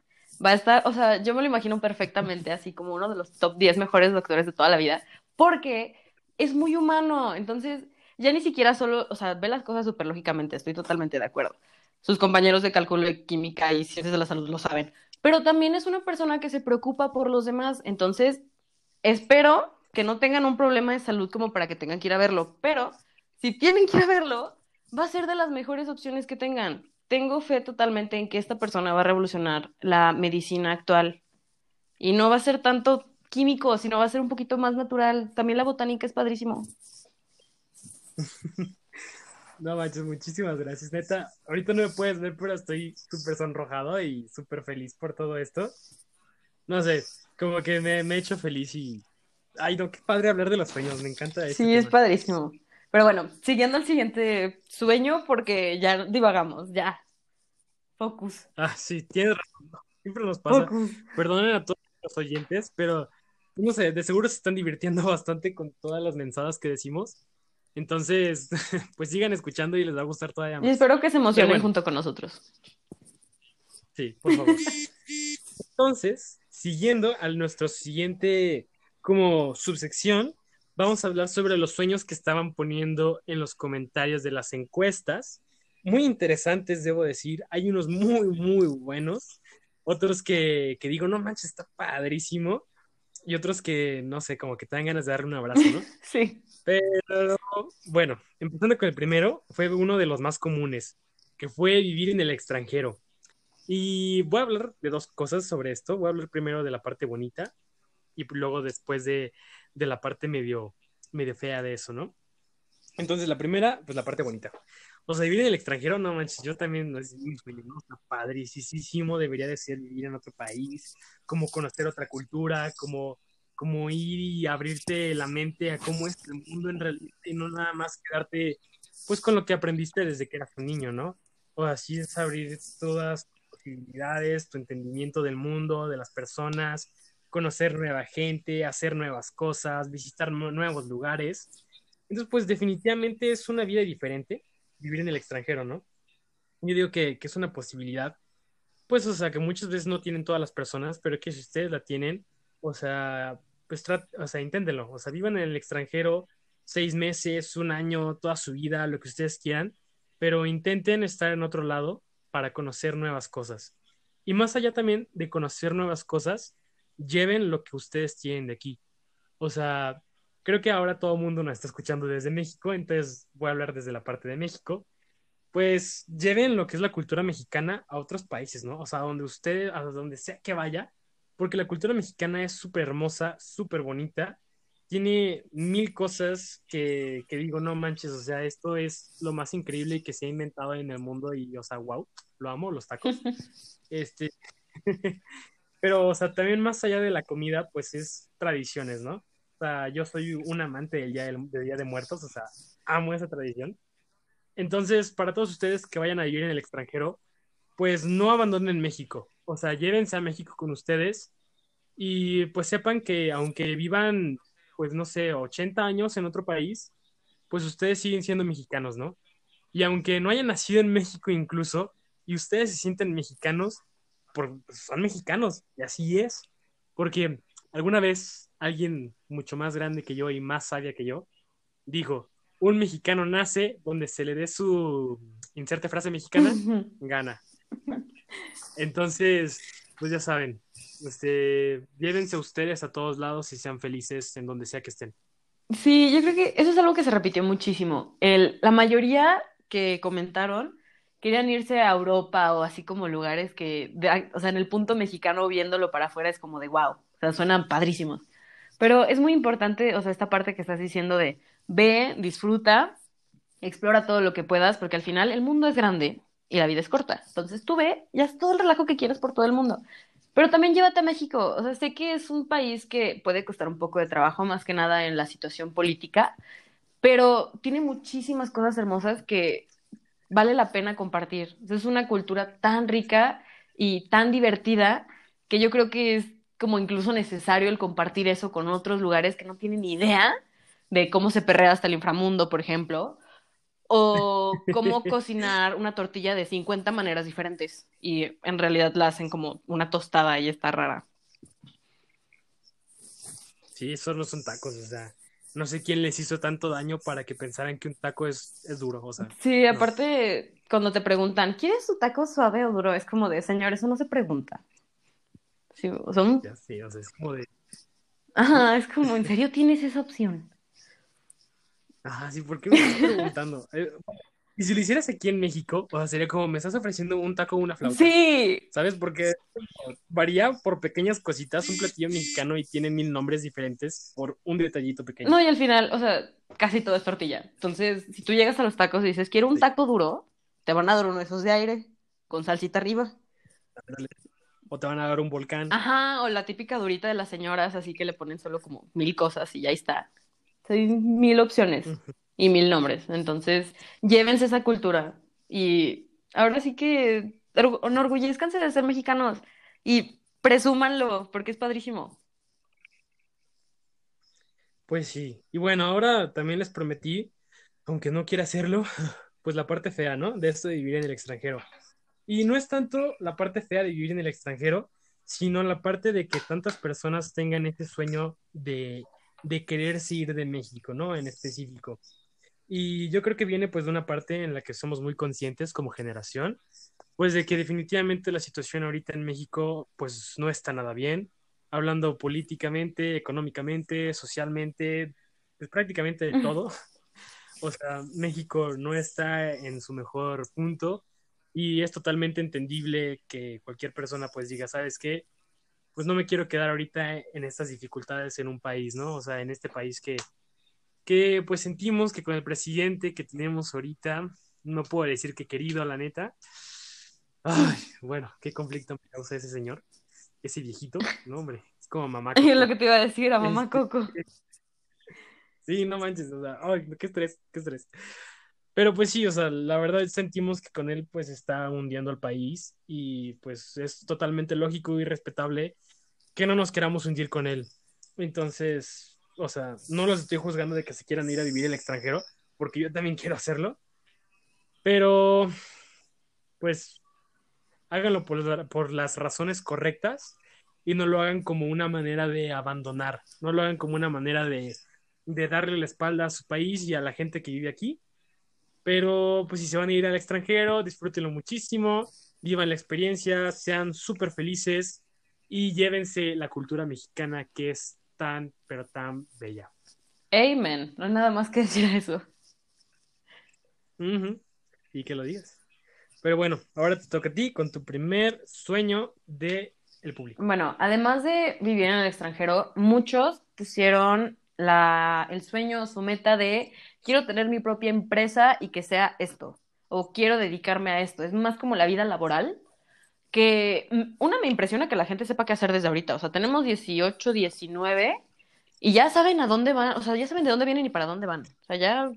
Va a estar, o sea, yo me lo imagino perfectamente así como uno de los top 10 mejores doctores de toda la vida, porque es muy humano. Entonces, ya ni siquiera solo, o sea, ve las cosas súper lógicamente, estoy totalmente de acuerdo. Sus compañeros de cálculo de química y ciencias de la salud lo saben. Pero también es una persona que se preocupa por los demás. Entonces, espero que no tengan un problema de salud como para que tengan que ir a verlo. Pero si tienen que ir a verlo, va a ser de las mejores opciones que tengan tengo fe totalmente en que esta persona va a revolucionar la medicina actual. Y no va a ser tanto químico, sino va a ser un poquito más natural. También la botánica es padrísimo. (laughs) No manches, muchísimas gracias, neta. Ahorita no me puedes ver, pero estoy súper sonrojado y súper feliz por todo esto. No sé, como que me, me he hecho feliz y. Ay, no, qué padre hablar de los sueños, me encanta eso. Sí, es padrísimo. Pero bueno, siguiendo el siguiente sueño, porque ya divagamos, ya. Focus. Ah, sí, tienes razón. Siempre nos pasa. Perdonen a todos los oyentes, pero no sé, de seguro se están divirtiendo (laughs) bastante con todas las mensadas que decimos. Entonces, (laughs) pues sigan escuchando y les va a gustar todavía más. Y espero que se emocionen junto con nosotros. Sí, por favor. Entonces, siguiendo a nuestro siguiente como subsección, vamos a hablar sobre los sueños que estaban poniendo en los comentarios de las encuestas. Muy interesantes, debo decir. Hay unos muy, muy buenos. Otros que, que digo, no manches, está padrísimo. Y otros que, no sé, como que te dan ganas de darle un abrazo, ¿no? (laughs) sí. Pero, bueno, empezando con el primero, fue uno de los más comunes, que fue vivir en el extranjero. Y voy a hablar de dos cosas sobre esto. Voy a hablar primero de la parte bonita y luego después de, de la parte medio, medio fea de eso, ¿no? Entonces, la primera, pues la parte bonita. O sea, vivir en el extranjero, no manches, yo también, no es mi sueño, ¿no? Está padrísimo, debería de ser vivir en otro país, como conocer otra cultura, como, como ir y abrirte la mente a cómo es el mundo en realidad y no nada más quedarte, pues, con lo que aprendiste desde que eras un niño, ¿no? o así es abrir todas tus posibilidades, tu entendimiento del mundo, de las personas, conocer nueva gente, hacer nuevas cosas, visitar nuevos lugares. Entonces, pues definitivamente es una vida diferente vivir en el extranjero, ¿no? Yo digo que, que es una posibilidad, pues, o sea, que muchas veces no tienen todas las personas, pero que si ustedes la tienen, o sea, pues, o sea, inténtenlo, o sea, vivan en el extranjero seis meses, un año, toda su vida, lo que ustedes quieran, pero intenten estar en otro lado para conocer nuevas cosas. Y más allá también de conocer nuevas cosas, lleven lo que ustedes tienen de aquí. O sea, creo que ahora todo el mundo nos está escuchando desde México, entonces voy a hablar desde la parte de México. Pues lleven lo que es la cultura mexicana a otros países, ¿no? O sea, donde usted, a donde sea que vaya, porque la cultura mexicana es súper hermosa, súper bonita tiene mil cosas que, que, digo, no manches, o sea, esto es lo más increíble que se ha inventado en el mundo y, o sea, wow, lo amo, los tacos. (laughs) este, (laughs) pero, o sea, también más allá de la comida, pues es tradiciones, ¿no? O sea, yo soy un amante del Día, del, día de Muertos, o sea, amo esa tradición. Entonces, para todos ustedes que vayan a vivir en el extranjero, pues no abandonen México, o sea, llévense a México con ustedes y pues sepan que aunque vivan pues no sé, 80 años en otro país, pues ustedes siguen siendo mexicanos, ¿no? Y aunque no hayan nacido en México incluso, y ustedes se sienten mexicanos, por, son mexicanos, y así es. Porque alguna vez alguien mucho más grande que yo y más sabia que yo dijo, un mexicano nace donde se le dé su inserte frase mexicana, gana. Entonces, pues ya saben, este, llévense ustedes a todos lados y sean felices en donde sea que estén. Sí, yo creo que eso es algo que se repitió muchísimo. El, la mayoría que comentaron querían irse a Europa o así como lugares que, o sea, en el punto mexicano viéndolo para afuera es como de wow, o sea, suenan padrísimos. Pero es muy importante, o sea, esta parte que estás diciendo de ve, disfruta, explora todo lo que puedas, porque al final el mundo es grande y la vida es corta. Entonces tú ve ya es todo el relajo que quieras por todo el mundo. Pero también llévate a México. O sea, sé que es un país que puede costar un poco de trabajo, más que nada en la situación política, pero tiene muchísimas cosas hermosas que vale la pena compartir. es una cultura tan rica y tan divertida que yo creo que es como incluso necesario el compartir eso con otros lugares que no tienen ni idea de cómo se perrea hasta el inframundo, por ejemplo, o (laughs) cómo cocinar una tortilla de 50 maneras diferentes y en realidad la hacen como una tostada y está rara. Sí, esos no son tacos, o sea, no sé quién les hizo tanto daño para que pensaran que un taco es, es duro, o sea. Sí, aparte, cuando te preguntan, ¿quieres tu taco suave o duro? Es como de, señor, eso no se pregunta. Sí, son... sí, o sea, es como de... Ajá, es como, ¿en serio tienes esa opción? Ah, sí, ¿por qué me estás preguntando? Eh, y si lo hicieras aquí en México, o sea, sería como, me estás ofreciendo un taco o una flauta. Sí. ¿Sabes? Porque varía por pequeñas cositas un platillo mexicano y tiene mil nombres diferentes por un detallito pequeño. No, y al final, o sea, casi todo es tortilla. Entonces, si tú llegas a los tacos y dices, quiero un taco duro, te van a dar uno de esos de aire, con salsita arriba. O te van a dar un volcán. Ajá, o la típica durita de las señoras, así que le ponen solo como mil cosas y ya está. Hay mil opciones y mil nombres. Entonces, llévense esa cultura. Y ahora sí que enorgullezcanse de ser mexicanos y presúmanlo, porque es padrísimo. Pues sí. Y bueno, ahora también les prometí, aunque no quiera hacerlo, (laughs) pues la parte fea, ¿no? De esto de vivir en el extranjero. Y no es tanto la parte fea de vivir en el extranjero, sino la parte de que tantas personas tengan ese sueño de de querer ir de México, ¿no? En específico. Y yo creo que viene pues de una parte en la que somos muy conscientes como generación, pues de que definitivamente la situación ahorita en México pues no está nada bien, hablando políticamente, económicamente, socialmente, pues prácticamente de todo. (laughs) O sea, México no está en su mejor punto y es totalmente entendible que cualquier persona pues diga, ¿sabes qué? pues no me quiero quedar ahorita en estas dificultades en un país, ¿no? O sea, en este país que, que pues sentimos que con el presidente que tenemos ahorita, no puedo decir que querido, la neta. Ay, bueno, qué conflicto me causa ese señor, ese viejito, no, hombre, es como mamá. Coco. (laughs) Es lo que te iba a decir a mamá Coco. (laughs) Sí, no manches, o sea, ay, qué estrés, qué estrés. Pero pues sí, o sea, la verdad sentimos que con él pues está hundiendo al país y pues es totalmente lógico y respetable que no nos queramos hundir con él. Entonces, o sea, no los estoy juzgando de que se quieran ir a vivir el extranjero, porque yo también quiero hacerlo. Pero, pues, háganlo por, por las razones correctas y no lo hagan como una manera de abandonar, no lo hagan como una manera de, de darle la espalda a su país y a la gente que vive aquí. Pero pues si se van a ir al extranjero, disfrútenlo muchísimo, vivan la experiencia, sean súper felices y llévense la cultura mexicana que es tan, pero tan bella. Amen, no hay nada más que decir eso. Y que lo digas. Pero bueno, ahora te toca a ti con tu primer sueño de el público. Bueno, además de vivir en el extranjero, muchos pusieron la, el sueño, su meta de quiero tener mi propia empresa y que sea esto, o quiero dedicarme a esto. Es más como la vida laboral, que mm, una me impresiona que la gente sepa qué hacer desde ahorita. O sea, tenemos 18, 19 y ya saben a dónde van, o sea, ya saben de dónde vienen y para dónde van. O sea, ya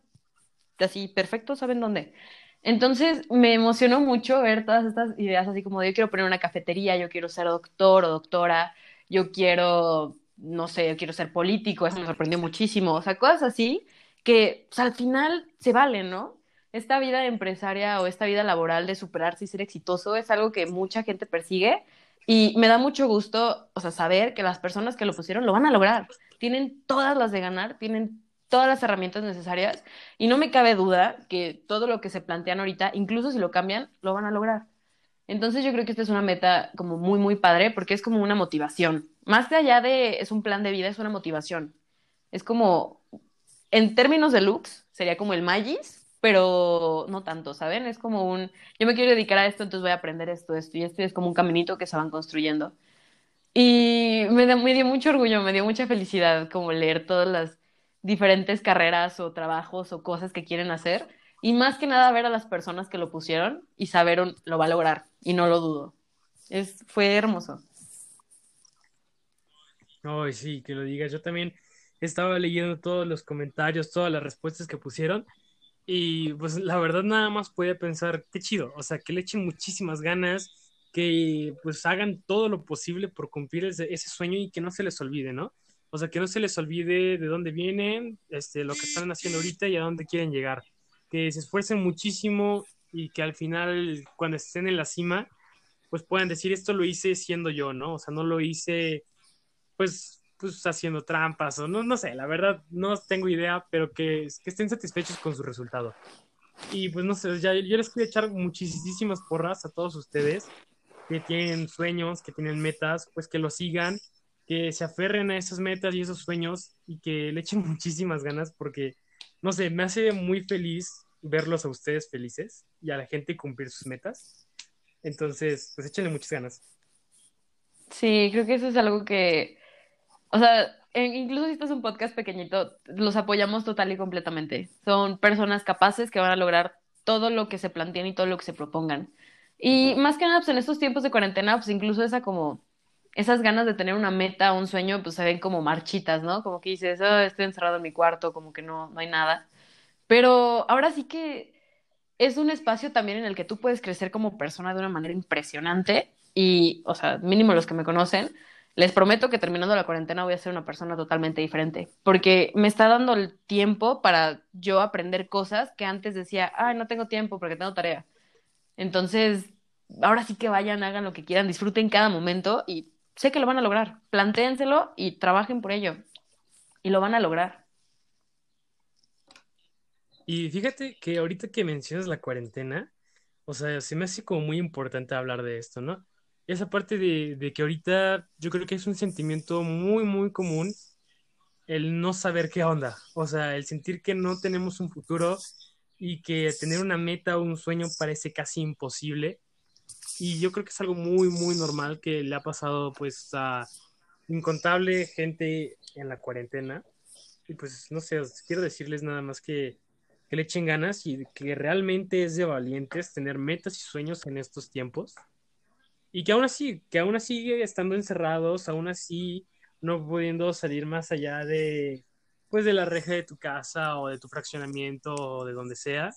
así, perfecto, saben dónde. Entonces me emocionó mucho ver todas estas ideas así como de yo quiero poner una cafetería, yo quiero ser doctor o doctora, yo quiero, no sé, yo quiero ser político, eso me sorprendió muchísimo, o sea, cosas así que al final se valen, ¿no? Esta vida empresaria o esta vida laboral de superarse y ser exitoso es algo que mucha gente persigue y me da mucho gusto, o sea, saber que las personas que lo pusieron lo van a lograr. Tienen todas las de ganar, tienen todas las herramientas necesarias y no me cabe duda que todo lo que se plantean ahorita, incluso si lo cambian, lo van a lograr. Entonces yo creo que esta es una meta como muy, muy padre porque es como una motivación. Más de allá de es un plan de vida, es una motivación. Es como, en términos de looks, sería como el Magis, pero no tanto, ¿saben? Es como un, yo me quiero dedicar a esto, entonces voy a aprender esto, esto y esto, es como un caminito que se van construyendo. Y me, me dio mucho orgullo, me dio mucha felicidad como leer todas las diferentes carreras o trabajos o cosas que quieren hacer. Y más que nada ver a las personas que lo pusieron y saber lo va a lograr. Y no lo dudo. Es, fue hermoso. Ay, sí, que lo digas. Yo también estaba leyendo todos los comentarios, todas las respuestas que pusieron. Y pues la verdad nada más podía pensar, qué chido. O sea, que le echen muchísimas ganas, que pues hagan todo lo posible por cumplir ese, ese sueño y que no se les olvide, ¿no? O sea, que no se les olvide de dónde vienen, este, lo que están haciendo ahorita y a dónde quieren llegar. Que se esfuercen muchísimo y que al final, cuando estén en la cima, pues puedan decir, esto lo hice siendo yo, ¿no? O sea, no lo hice, pues, pues haciendo trampas o no, no sé, la verdad no tengo idea, pero que, que estén satisfechos con su resultado. Y pues no sé, ya, yo les quiero echar muchísimas porras a todos ustedes que tienen sueños, que tienen metas, pues que lo sigan que se aferren a esas metas y esos sueños y que le echen (laughs) muchísimas ganas porque, no sé, me hace muy feliz verlos a ustedes felices y a la gente cumplir sus metas. Entonces, pues échenle muchas ganas. Sí, creo que eso es algo que, o sea, incluso si esto es un podcast pequeñito, los apoyamos total y completamente. Son personas capaces que van a lograr todo lo que se planteen y todo lo que se propongan. Y más que nada, pues en estos tiempos de cuarentena, pues incluso esa como esas ganas de tener una meta, un sueño, pues se ven como marchitas, ¿no? Como que dices, oh, estoy encerrado en mi cuarto, como que no, no hay nada. Pero ahora sí que es un espacio también en el que tú puedes crecer como persona de una manera impresionante y, o sea, mínimo los que me conocen, les prometo que terminando la cuarentena voy a ser una persona totalmente diferente, porque me está dando el tiempo para yo aprender cosas que antes decía, ay, no tengo tiempo porque tengo tarea. Entonces, ahora sí que vayan, hagan lo que quieran, disfruten cada momento y sé que lo van a lograr. Plantéenselo y trabajen por ello. Y lo van a lograr. Y fíjate que ahorita que mencionas la cuarentena, o sea, se me hace como muy importante hablar de esto, ¿no? Esa parte de, de que ahorita yo creo que es un sentimiento muy, muy común el no saber qué onda, o sea, el sentir que no tenemos un futuro y que tener una meta o un sueño parece casi imposible y yo creo que es algo muy, muy normal que le ha pasado pues a incontable gente en la cuarentena. Y pues no sé, quiero decirles nada más que, que le echen ganas y que realmente es de valientes tener metas y sueños en estos tiempos. Y que aún así, que aún así estando encerrados, aún así no pudiendo salir más allá de pues de la reja de tu casa o de tu fraccionamiento o de donde sea,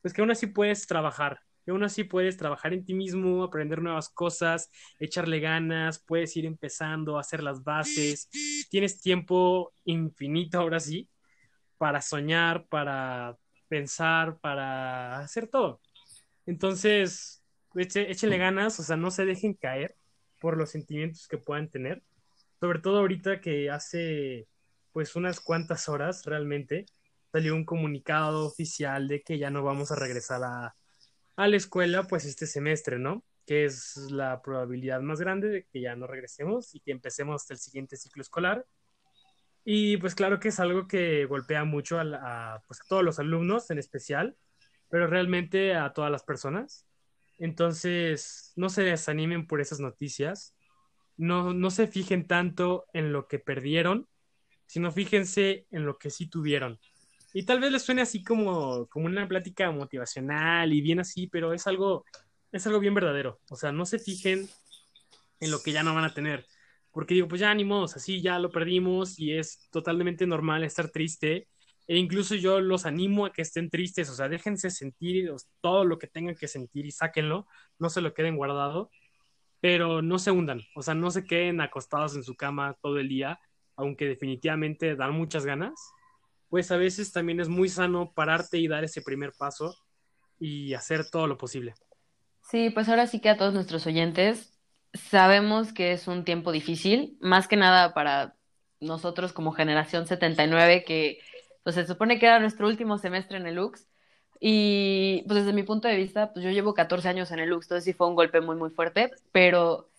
pues que aún así puedes trabajar, que aún así puedes trabajar en ti mismo, aprender nuevas cosas, echarle ganas, puedes ir empezando a hacer las bases, tienes tiempo infinito ahora sí para soñar, para pensar, para hacer todo. Entonces, échenle ganas, o sea, no se dejen caer por los sentimientos que puedan tener, sobre todo ahorita que hace pues unas cuantas horas realmente salió un comunicado oficial de que ya no vamos a regresar a, a la escuela pues este semestre, ¿no? Que es la probabilidad más grande de que ya no regresemos y que empecemos hasta el siguiente ciclo escolar. Y pues claro que es algo que golpea mucho a, pues, a todos los alumnos en especial, pero realmente a todas las personas. Entonces, no se desanimen por esas noticias, no, no se fijen tanto en lo que perdieron, sino fíjense en lo que sí tuvieron. Y tal vez les suene así como, como una plática motivacional y bien así, pero es algo, es algo bien verdadero. O sea, no se fijen en lo que ya no van a tener. Porque digo, pues ya animos, así ya lo perdimos y es totalmente normal estar triste. E incluso yo los animo a que estén tristes, o sea, déjense sentir todo lo que tengan que sentir y sáquenlo, no se lo queden guardado, pero no se hundan, o sea, no se queden acostados en su cama todo el día, aunque definitivamente dan muchas ganas, pues a veces también es muy sano pararte y dar ese primer paso y hacer todo lo posible. Sí, pues ahora sí que a todos nuestros oyentes, sabemos que es un tiempo difícil, más que nada para nosotros como generación 79, que pues se supone que era nuestro último semestre en el Lux. Y pues desde mi punto de vista, pues yo llevo 14 años en el Lux, entonces sí fue un golpe muy, muy fuerte, pero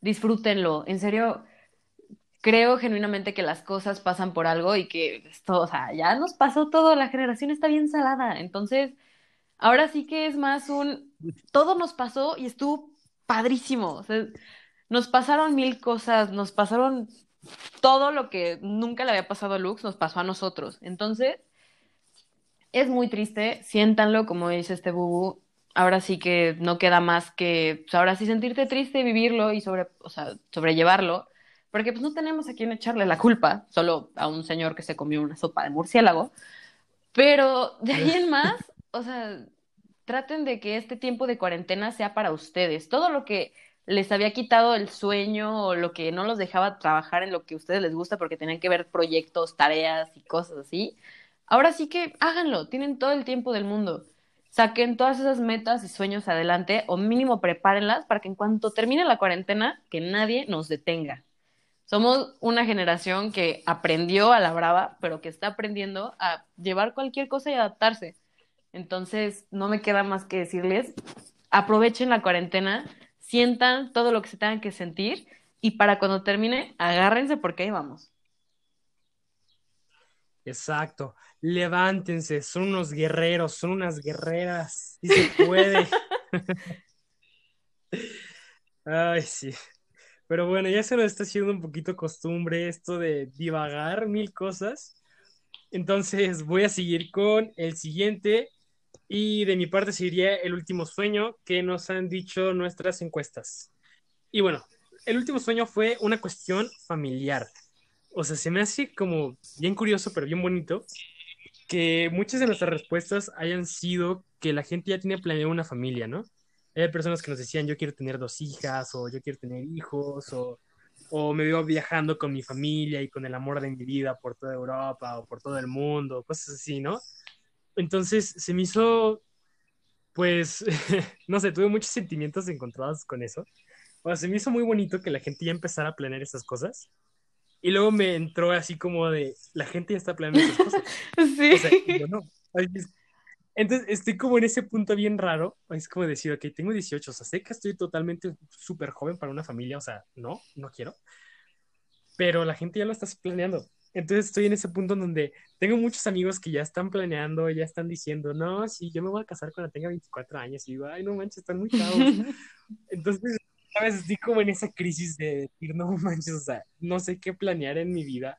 disfrútenlo. En serio, creo genuinamente que las cosas pasan por algo y que esto, o sea, ya nos pasó todo, la generación está bien salada. Entonces, ahora sí que es más un, todo nos pasó y estuvo padrísimo. Nos pasaron mil cosas, nos pasaron todo lo que nunca le había pasado a Lux, nos pasó a nosotros. Entonces, es muy triste, siéntanlo, como dice este bubu. Ahora sí que no queda más que, pues ahora sí sentirte triste vivirlo y sobre, o sea, sobrellevarlo porque pues no tenemos a quién echarle la culpa, solo a un señor que se comió una sopa de murciélago, pero de ahí en más, o sea, traten de que este tiempo de cuarentena sea para ustedes. Todo lo que les había quitado el sueño o lo que no los dejaba trabajar en lo que a ustedes les gusta porque tenían que ver proyectos, tareas y cosas así, ahora sí que háganlo, tienen todo el tiempo del mundo. Saquen todas esas metas y sueños adelante o mínimo prepárenlas para que en cuanto termine la cuarentena, que nadie nos detenga. Somos una generación que aprendió a la brava, pero que está aprendiendo a llevar cualquier cosa y adaptarse. Entonces, no me queda más que decirles, aprovechen la cuarentena, sientan todo lo que se tengan que sentir y para cuando termine, agárrense porque ahí vamos. Exacto. Levántense, son unos guerreros, son unas guerreras. Y se puede. (laughs) Ay, sí. Pero bueno, ya se nos está haciendo un poquito costumbre esto de divagar mil cosas. Entonces voy a seguir con el siguiente y de mi parte seguiría el último sueño que nos han dicho nuestras encuestas. Y bueno, el último sueño fue una cuestión familiar. O sea, se me hace como bien curioso, pero bien bonito, que muchas de nuestras respuestas hayan sido que la gente ya tiene planeado una familia, ¿no? Hay personas que nos decían, yo quiero tener dos hijas, o yo quiero tener hijos, o, o me veo viajando con mi familia y con el amor de mi vida por toda Europa o por todo el mundo, cosas así, ¿no? Entonces se me hizo, pues, (laughs) no sé, tuve muchos sentimientos encontrados con eso. O sea, se me hizo muy bonito que la gente ya empezara a planear esas cosas. Y luego me entró así como de, la gente ya está planeando esas cosas. (laughs) Sí. O sea, yo no. Entonces estoy como en ese punto bien raro. Es como decir, ok, tengo 18, o sea, sé que estoy totalmente súper joven para una familia, o sea, no, no quiero. Pero la gente ya lo está planeando. Entonces estoy en ese punto en donde tengo muchos amigos que ya están planeando, ya están diciendo, no, sí, yo me voy a casar cuando tenga 24 años. Y digo, ay, no manches, están muy chavos. (laughs) Entonces, ¿sabes? Estoy como en esa crisis de decir, no manches, o sea, no sé qué planear en mi vida.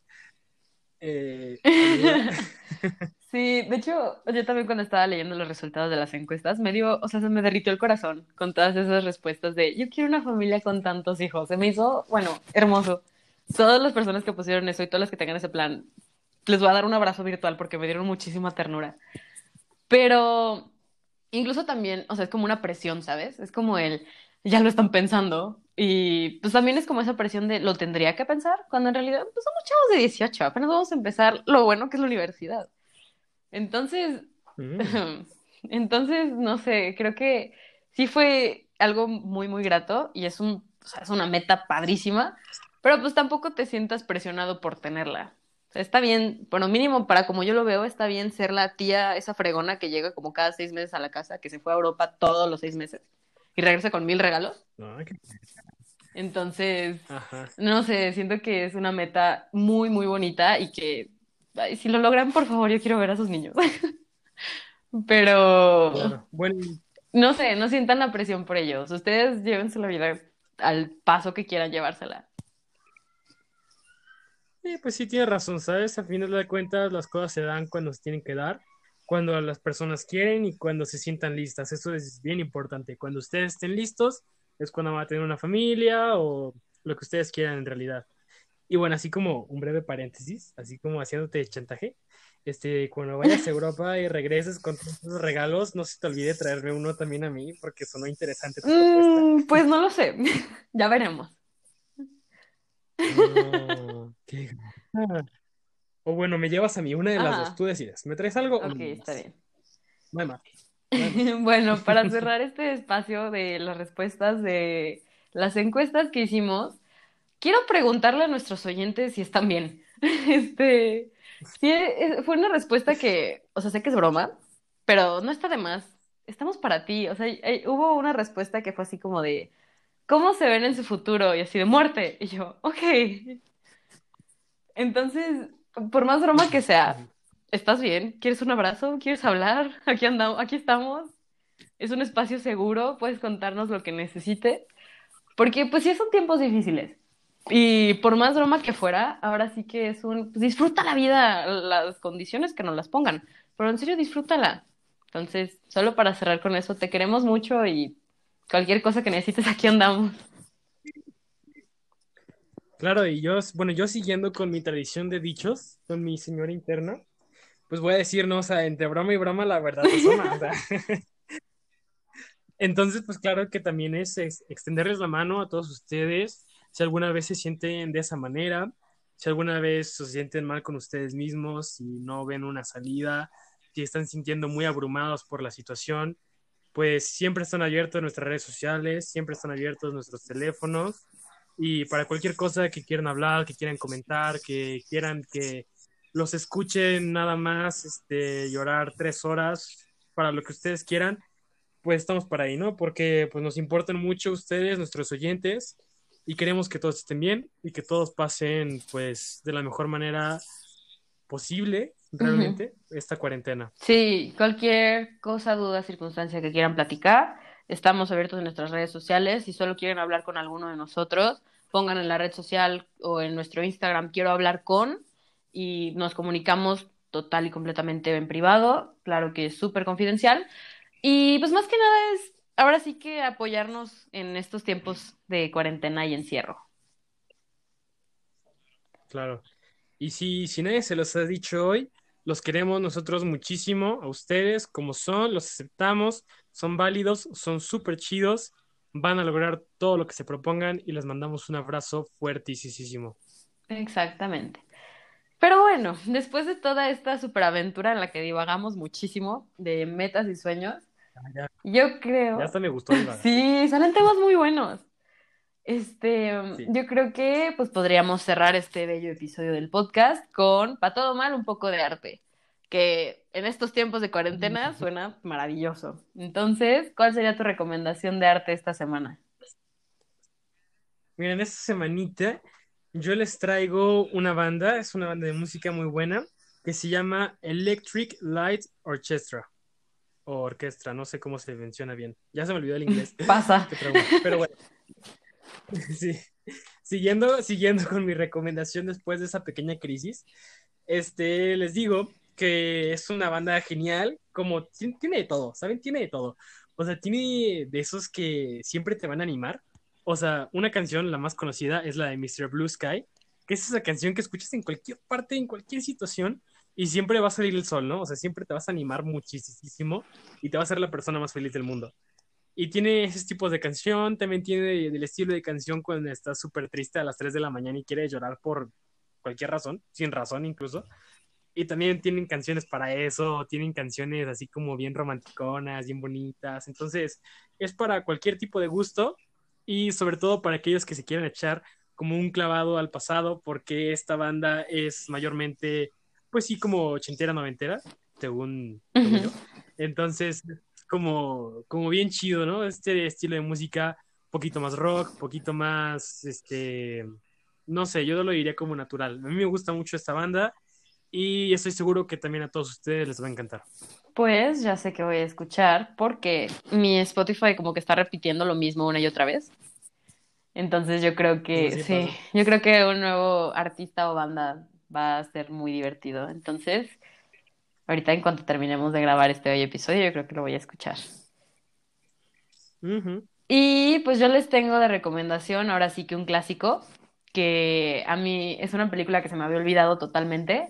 Eh, (laughs) Sí, de hecho, yo también cuando estaba leyendo los resultados de las encuestas, me dio, o sea, se me derritió el corazón con todas esas respuestas de yo quiero una familia con tantos hijos. Se me hizo, bueno, hermoso. Todas las personas que pusieron eso y todas las que tengan ese plan, les voy a dar un abrazo virtual porque me dieron muchísima ternura. Pero incluso también, o sea, es como una presión, ¿sabes? Es como el, ya lo están pensando. Y pues también es como esa presión de, lo tendría que pensar, cuando en realidad pues somos chavos de 18, apenas vamos a empezar lo bueno que es la universidad. Entonces, Mm. (laughs) entonces, no sé, creo que sí fue algo muy, muy grato y es un, o sea, es una meta padrísima, pero pues tampoco te sientas presionado por tenerla. O sea, está bien, bueno, mínimo para como yo lo veo, está bien ser la tía, esa fregona que llega como cada seis meses a la casa, que se fue a Europa todos los seis meses y regresa con mil regalos. No, Entonces, Ajá. no sé, siento que es una meta muy, muy bonita y que ay, si lo logran, por favor, yo quiero ver a esos niños. (laughs) Pero. Bueno, no sé, no sientan la presión por ellos. Ustedes llévense la vida al paso que quieran llevársela. Pues sí, tiene razón, ¿sabes? A final de cuentas, las cosas se dan cuando se tienen que dar, cuando las personas quieren y cuando se sientan listas. Eso es bien importante. Cuando ustedes estén listos, es cuando van a tener una familia o lo que ustedes quieran en realidad. Y bueno, así como un breve paréntesis, así como haciéndote chantaje, este, cuando vayas a Europa y regreses con todos esos regalos, no se te olvide traerme uno también a mí, porque sonó interesante tu propuesta. Mm, pues no lo sé, (laughs) ya veremos. No, (laughs) qué gana. O bueno, me llevas a mí, una de las Ajá. dos, tú decides. ¿Me traes algo o Ok, me está bien. No hay más. No hay más. (laughs) Bueno, para cerrar este espacio de las respuestas de las encuestas que hicimos, quiero preguntarle a nuestros oyentes si están bien. (laughs) Este, sí, es- fue una respuesta que, o sea, sé que es broma, pero no está de más. Estamos para ti. O sea, hay- hubo una respuesta que fue así como de, ¿cómo se ven en su futuro? Y así de muerte. Y yo, ok. Entonces, por más broma que sea, ¿estás bien? ¿Quieres un abrazo? ¿Quieres hablar? Aquí andamos, aquí estamos. Es un espacio seguro, puedes contarnos lo que necesites. Porque pues sí son tiempos difíciles. Y por más broma que fuera, ahora sí que es un... pues, disfruta la vida, las condiciones que nos las pongan. Pero en serio, disfrútala. Entonces, solo para cerrar con eso, te queremos mucho y cualquier cosa que necesites, aquí andamos. Claro, y yo, bueno, yo siguiendo con mi tradición de dichos, con mi señora interna, pues voy a decir, no, o sea, entre broma y broma la verdad o sea. (laughs) Entonces, pues claro que también es, es extenderles la mano a todos ustedes, si alguna vez se sienten de esa manera, si alguna vez se sienten mal con ustedes mismos, si no ven una salida, si están sintiendo muy abrumados por la situación, pues siempre están abiertos nuestras redes sociales, siempre están abiertos nuestros teléfonos y para cualquier cosa que quieran hablar, que quieran comentar, que quieran que los escuchen nada más, este, llorar tres horas, para lo que ustedes quieran, pues estamos para ahí, ¿no? Porque pues nos importan mucho ustedes, nuestros oyentes, y queremos que todos estén bien y que todos pasen pues de la mejor manera posible realmente esta cuarentena. Sí, cualquier cosa, duda, circunstancia que quieran platicar, estamos abiertos en nuestras redes sociales. Si solo quieren hablar con alguno de nosotros, pongan en la red social o en nuestro Instagram quiero hablar con y nos comunicamos total y completamente en privado, claro que es súper confidencial. Y pues más que nada es ahora sí que apoyarnos en estos tiempos de cuarentena y encierro. Claro. Y si, si nadie se los ha dicho hoy, los queremos nosotros muchísimo a ustedes como son, los aceptamos, son válidos, son súper chidos, van a lograr todo lo que se propongan y les mandamos un abrazo fuertísimo. Exactamente. Pero bueno, después de toda esta superaventura en la que divagamos muchísimo de metas y sueños, Ya, yo creo... ya hasta me gustó. (laughs) Sí, salen temas muy buenos. Este, Sí. yo creo que pues podríamos cerrar este bello episodio del podcast con, para todo mal, un poco de arte, que en estos tiempos de cuarentena (laughs) suena maravilloso. Entonces, ¿cuál sería tu recomendación de arte esta semana? Miren, esta semanita yo les traigo una banda, es una banda de música muy buena, que se llama Electric Light Orchestra. O orquestra, no sé cómo se menciona bien. Ya se me olvidó el inglés. (laughs) Pasa. (laughs) Pero bueno. (laughs) Sí. Siguiendo, siguiendo con mi recomendación después de esa pequeña crisis, este, les digo que es una banda genial, como ti- tiene de todo, ¿saben? Tiene de todo. O sea, tiene de esos que siempre te van a animar. O sea, una canción, la más conocida, es la de Mr. Blue Sky, que es esa canción que escuchas en cualquier parte, en cualquier situación, y siempre va a salir el sol, ¿no? O sea, siempre te vas a animar muchísimo y te va a ser la persona más feliz del mundo. Y tiene esos tipos de canción, también tiene del estilo de canción cuando estás súper triste a las 3 de la mañana y quieres llorar por cualquier razón, sin razón incluso. Y también tienen canciones para eso, tienen canciones así como bien romanticonas, bien bonitas. Entonces, es para cualquier tipo de gusto y sobre todo para aquellos que se quieran echar como un clavado al pasado, porque esta banda es mayormente, pues sí, como ochentera, noventera, según, según yo. Entonces, como, como bien chido, ¿no? Este estilo de música, un poquito más rock, un poquito más, este, no sé, yo lo diría como natural. A mí me gusta mucho esta banda y estoy seguro que también a todos ustedes les va a encantar. Pues ya sé que voy a escuchar porque mi Spotify como que está repitiendo lo mismo una y otra vez. Entonces yo creo que sí, pasa. yo creo que un nuevo artista o banda va a ser muy divertido. Entonces, ahorita en cuanto terminemos de grabar este hoy episodio, yo creo que lo voy a escuchar. Y pues yo les tengo de recomendación ahora sí que un clásico, que a mí es una película que se me había olvidado totalmente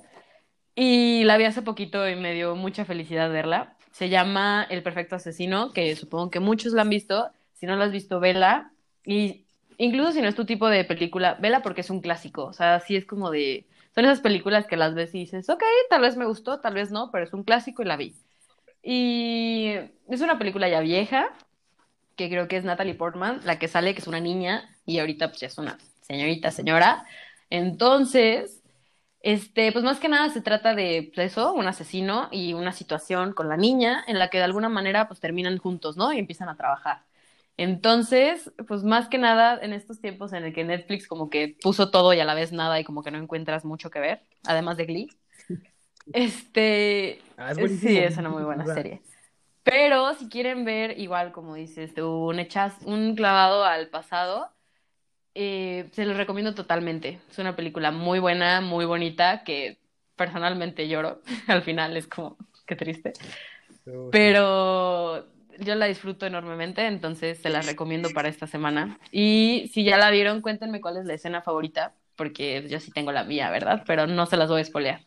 y la vi hace poquito y me dio mucha felicidad verla. Se llama El Perfecto Asesino, que supongo que muchos la han visto. Si no la has visto, vela. Y incluso si no es tu tipo de película, vela porque es un clásico. O sea, sí es como de... Son esas películas que las ves y dices, ok, tal vez me gustó, tal vez no, pero es un clásico y la vi. Y es una película ya vieja, que creo que es Natalie Portman, la que sale, que es una niña, y ahorita pues ya es una señorita, señora. Entonces, este, pues más que nada se trata de pues, eso, un asesino y una situación con la niña en la que de alguna manera pues terminan juntos, ¿no? Y empiezan a trabajar. Entonces, pues más que nada en estos tiempos en el que Netflix como que puso todo y a la vez nada y como que no encuentras mucho que ver, además de Glee. (laughs) Este, Ah, es sí, es una muy buena serie. Pero si quieren ver, igual como dices tú, un, echaz, un clavado al pasado, eh, se los recomiendo totalmente. Es una película muy buena, muy bonita, que personalmente lloro. (laughs) Al final es como, qué triste. Pero yo la disfruto enormemente, entonces se las recomiendo para esta semana. Y si ya la vieron, cuéntenme cuál es la escena favorita, porque yo sí tengo la mía, ¿verdad? Pero no se las voy a spoilear.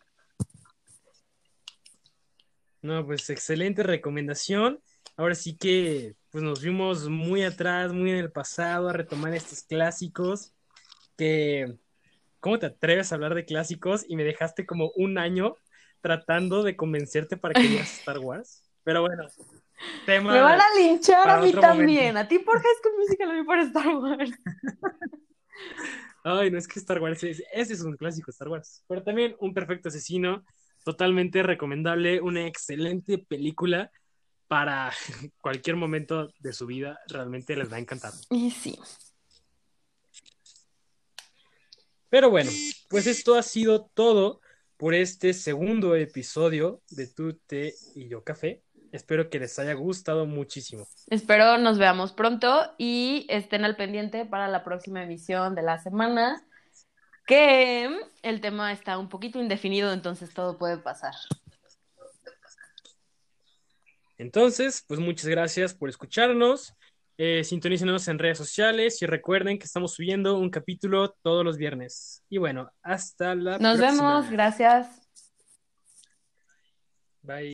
No, pues excelente recomendación. Ahora sí que pues nos fuimos muy atrás, muy en el pasado a retomar estos clásicos que ¿cómo te atreves a hablar de clásicos y me dejaste como un año tratando de convencerte para que vieras (laughs) Star Wars? Pero bueno, tema Me van a linchar a mí también. momento. A ti por High School Musical, a mí por Star Wars. Ay, no es que Star Wars, es- ese es un clásico Star Wars, pero también un perfecto asesino, totalmente recomendable, una excelente película para (laughs) cualquier momento de su vida, realmente les va a encantar. Y sí. Pero bueno, pues esto ha sido todo por este segundo episodio de Tu Té y Yo Café. Espero que les haya gustado muchísimo. Espero nos veamos pronto y estén al pendiente para la próxima emisión de la semana, que el tema está un poquito indefinido, entonces todo puede pasar. Entonces, pues muchas gracias por escucharnos. Eh, sintonícenos en redes sociales y recuerden que estamos subiendo un capítulo todos los viernes. Y bueno, hasta la Nos próxima. vemos, gracias. Bye.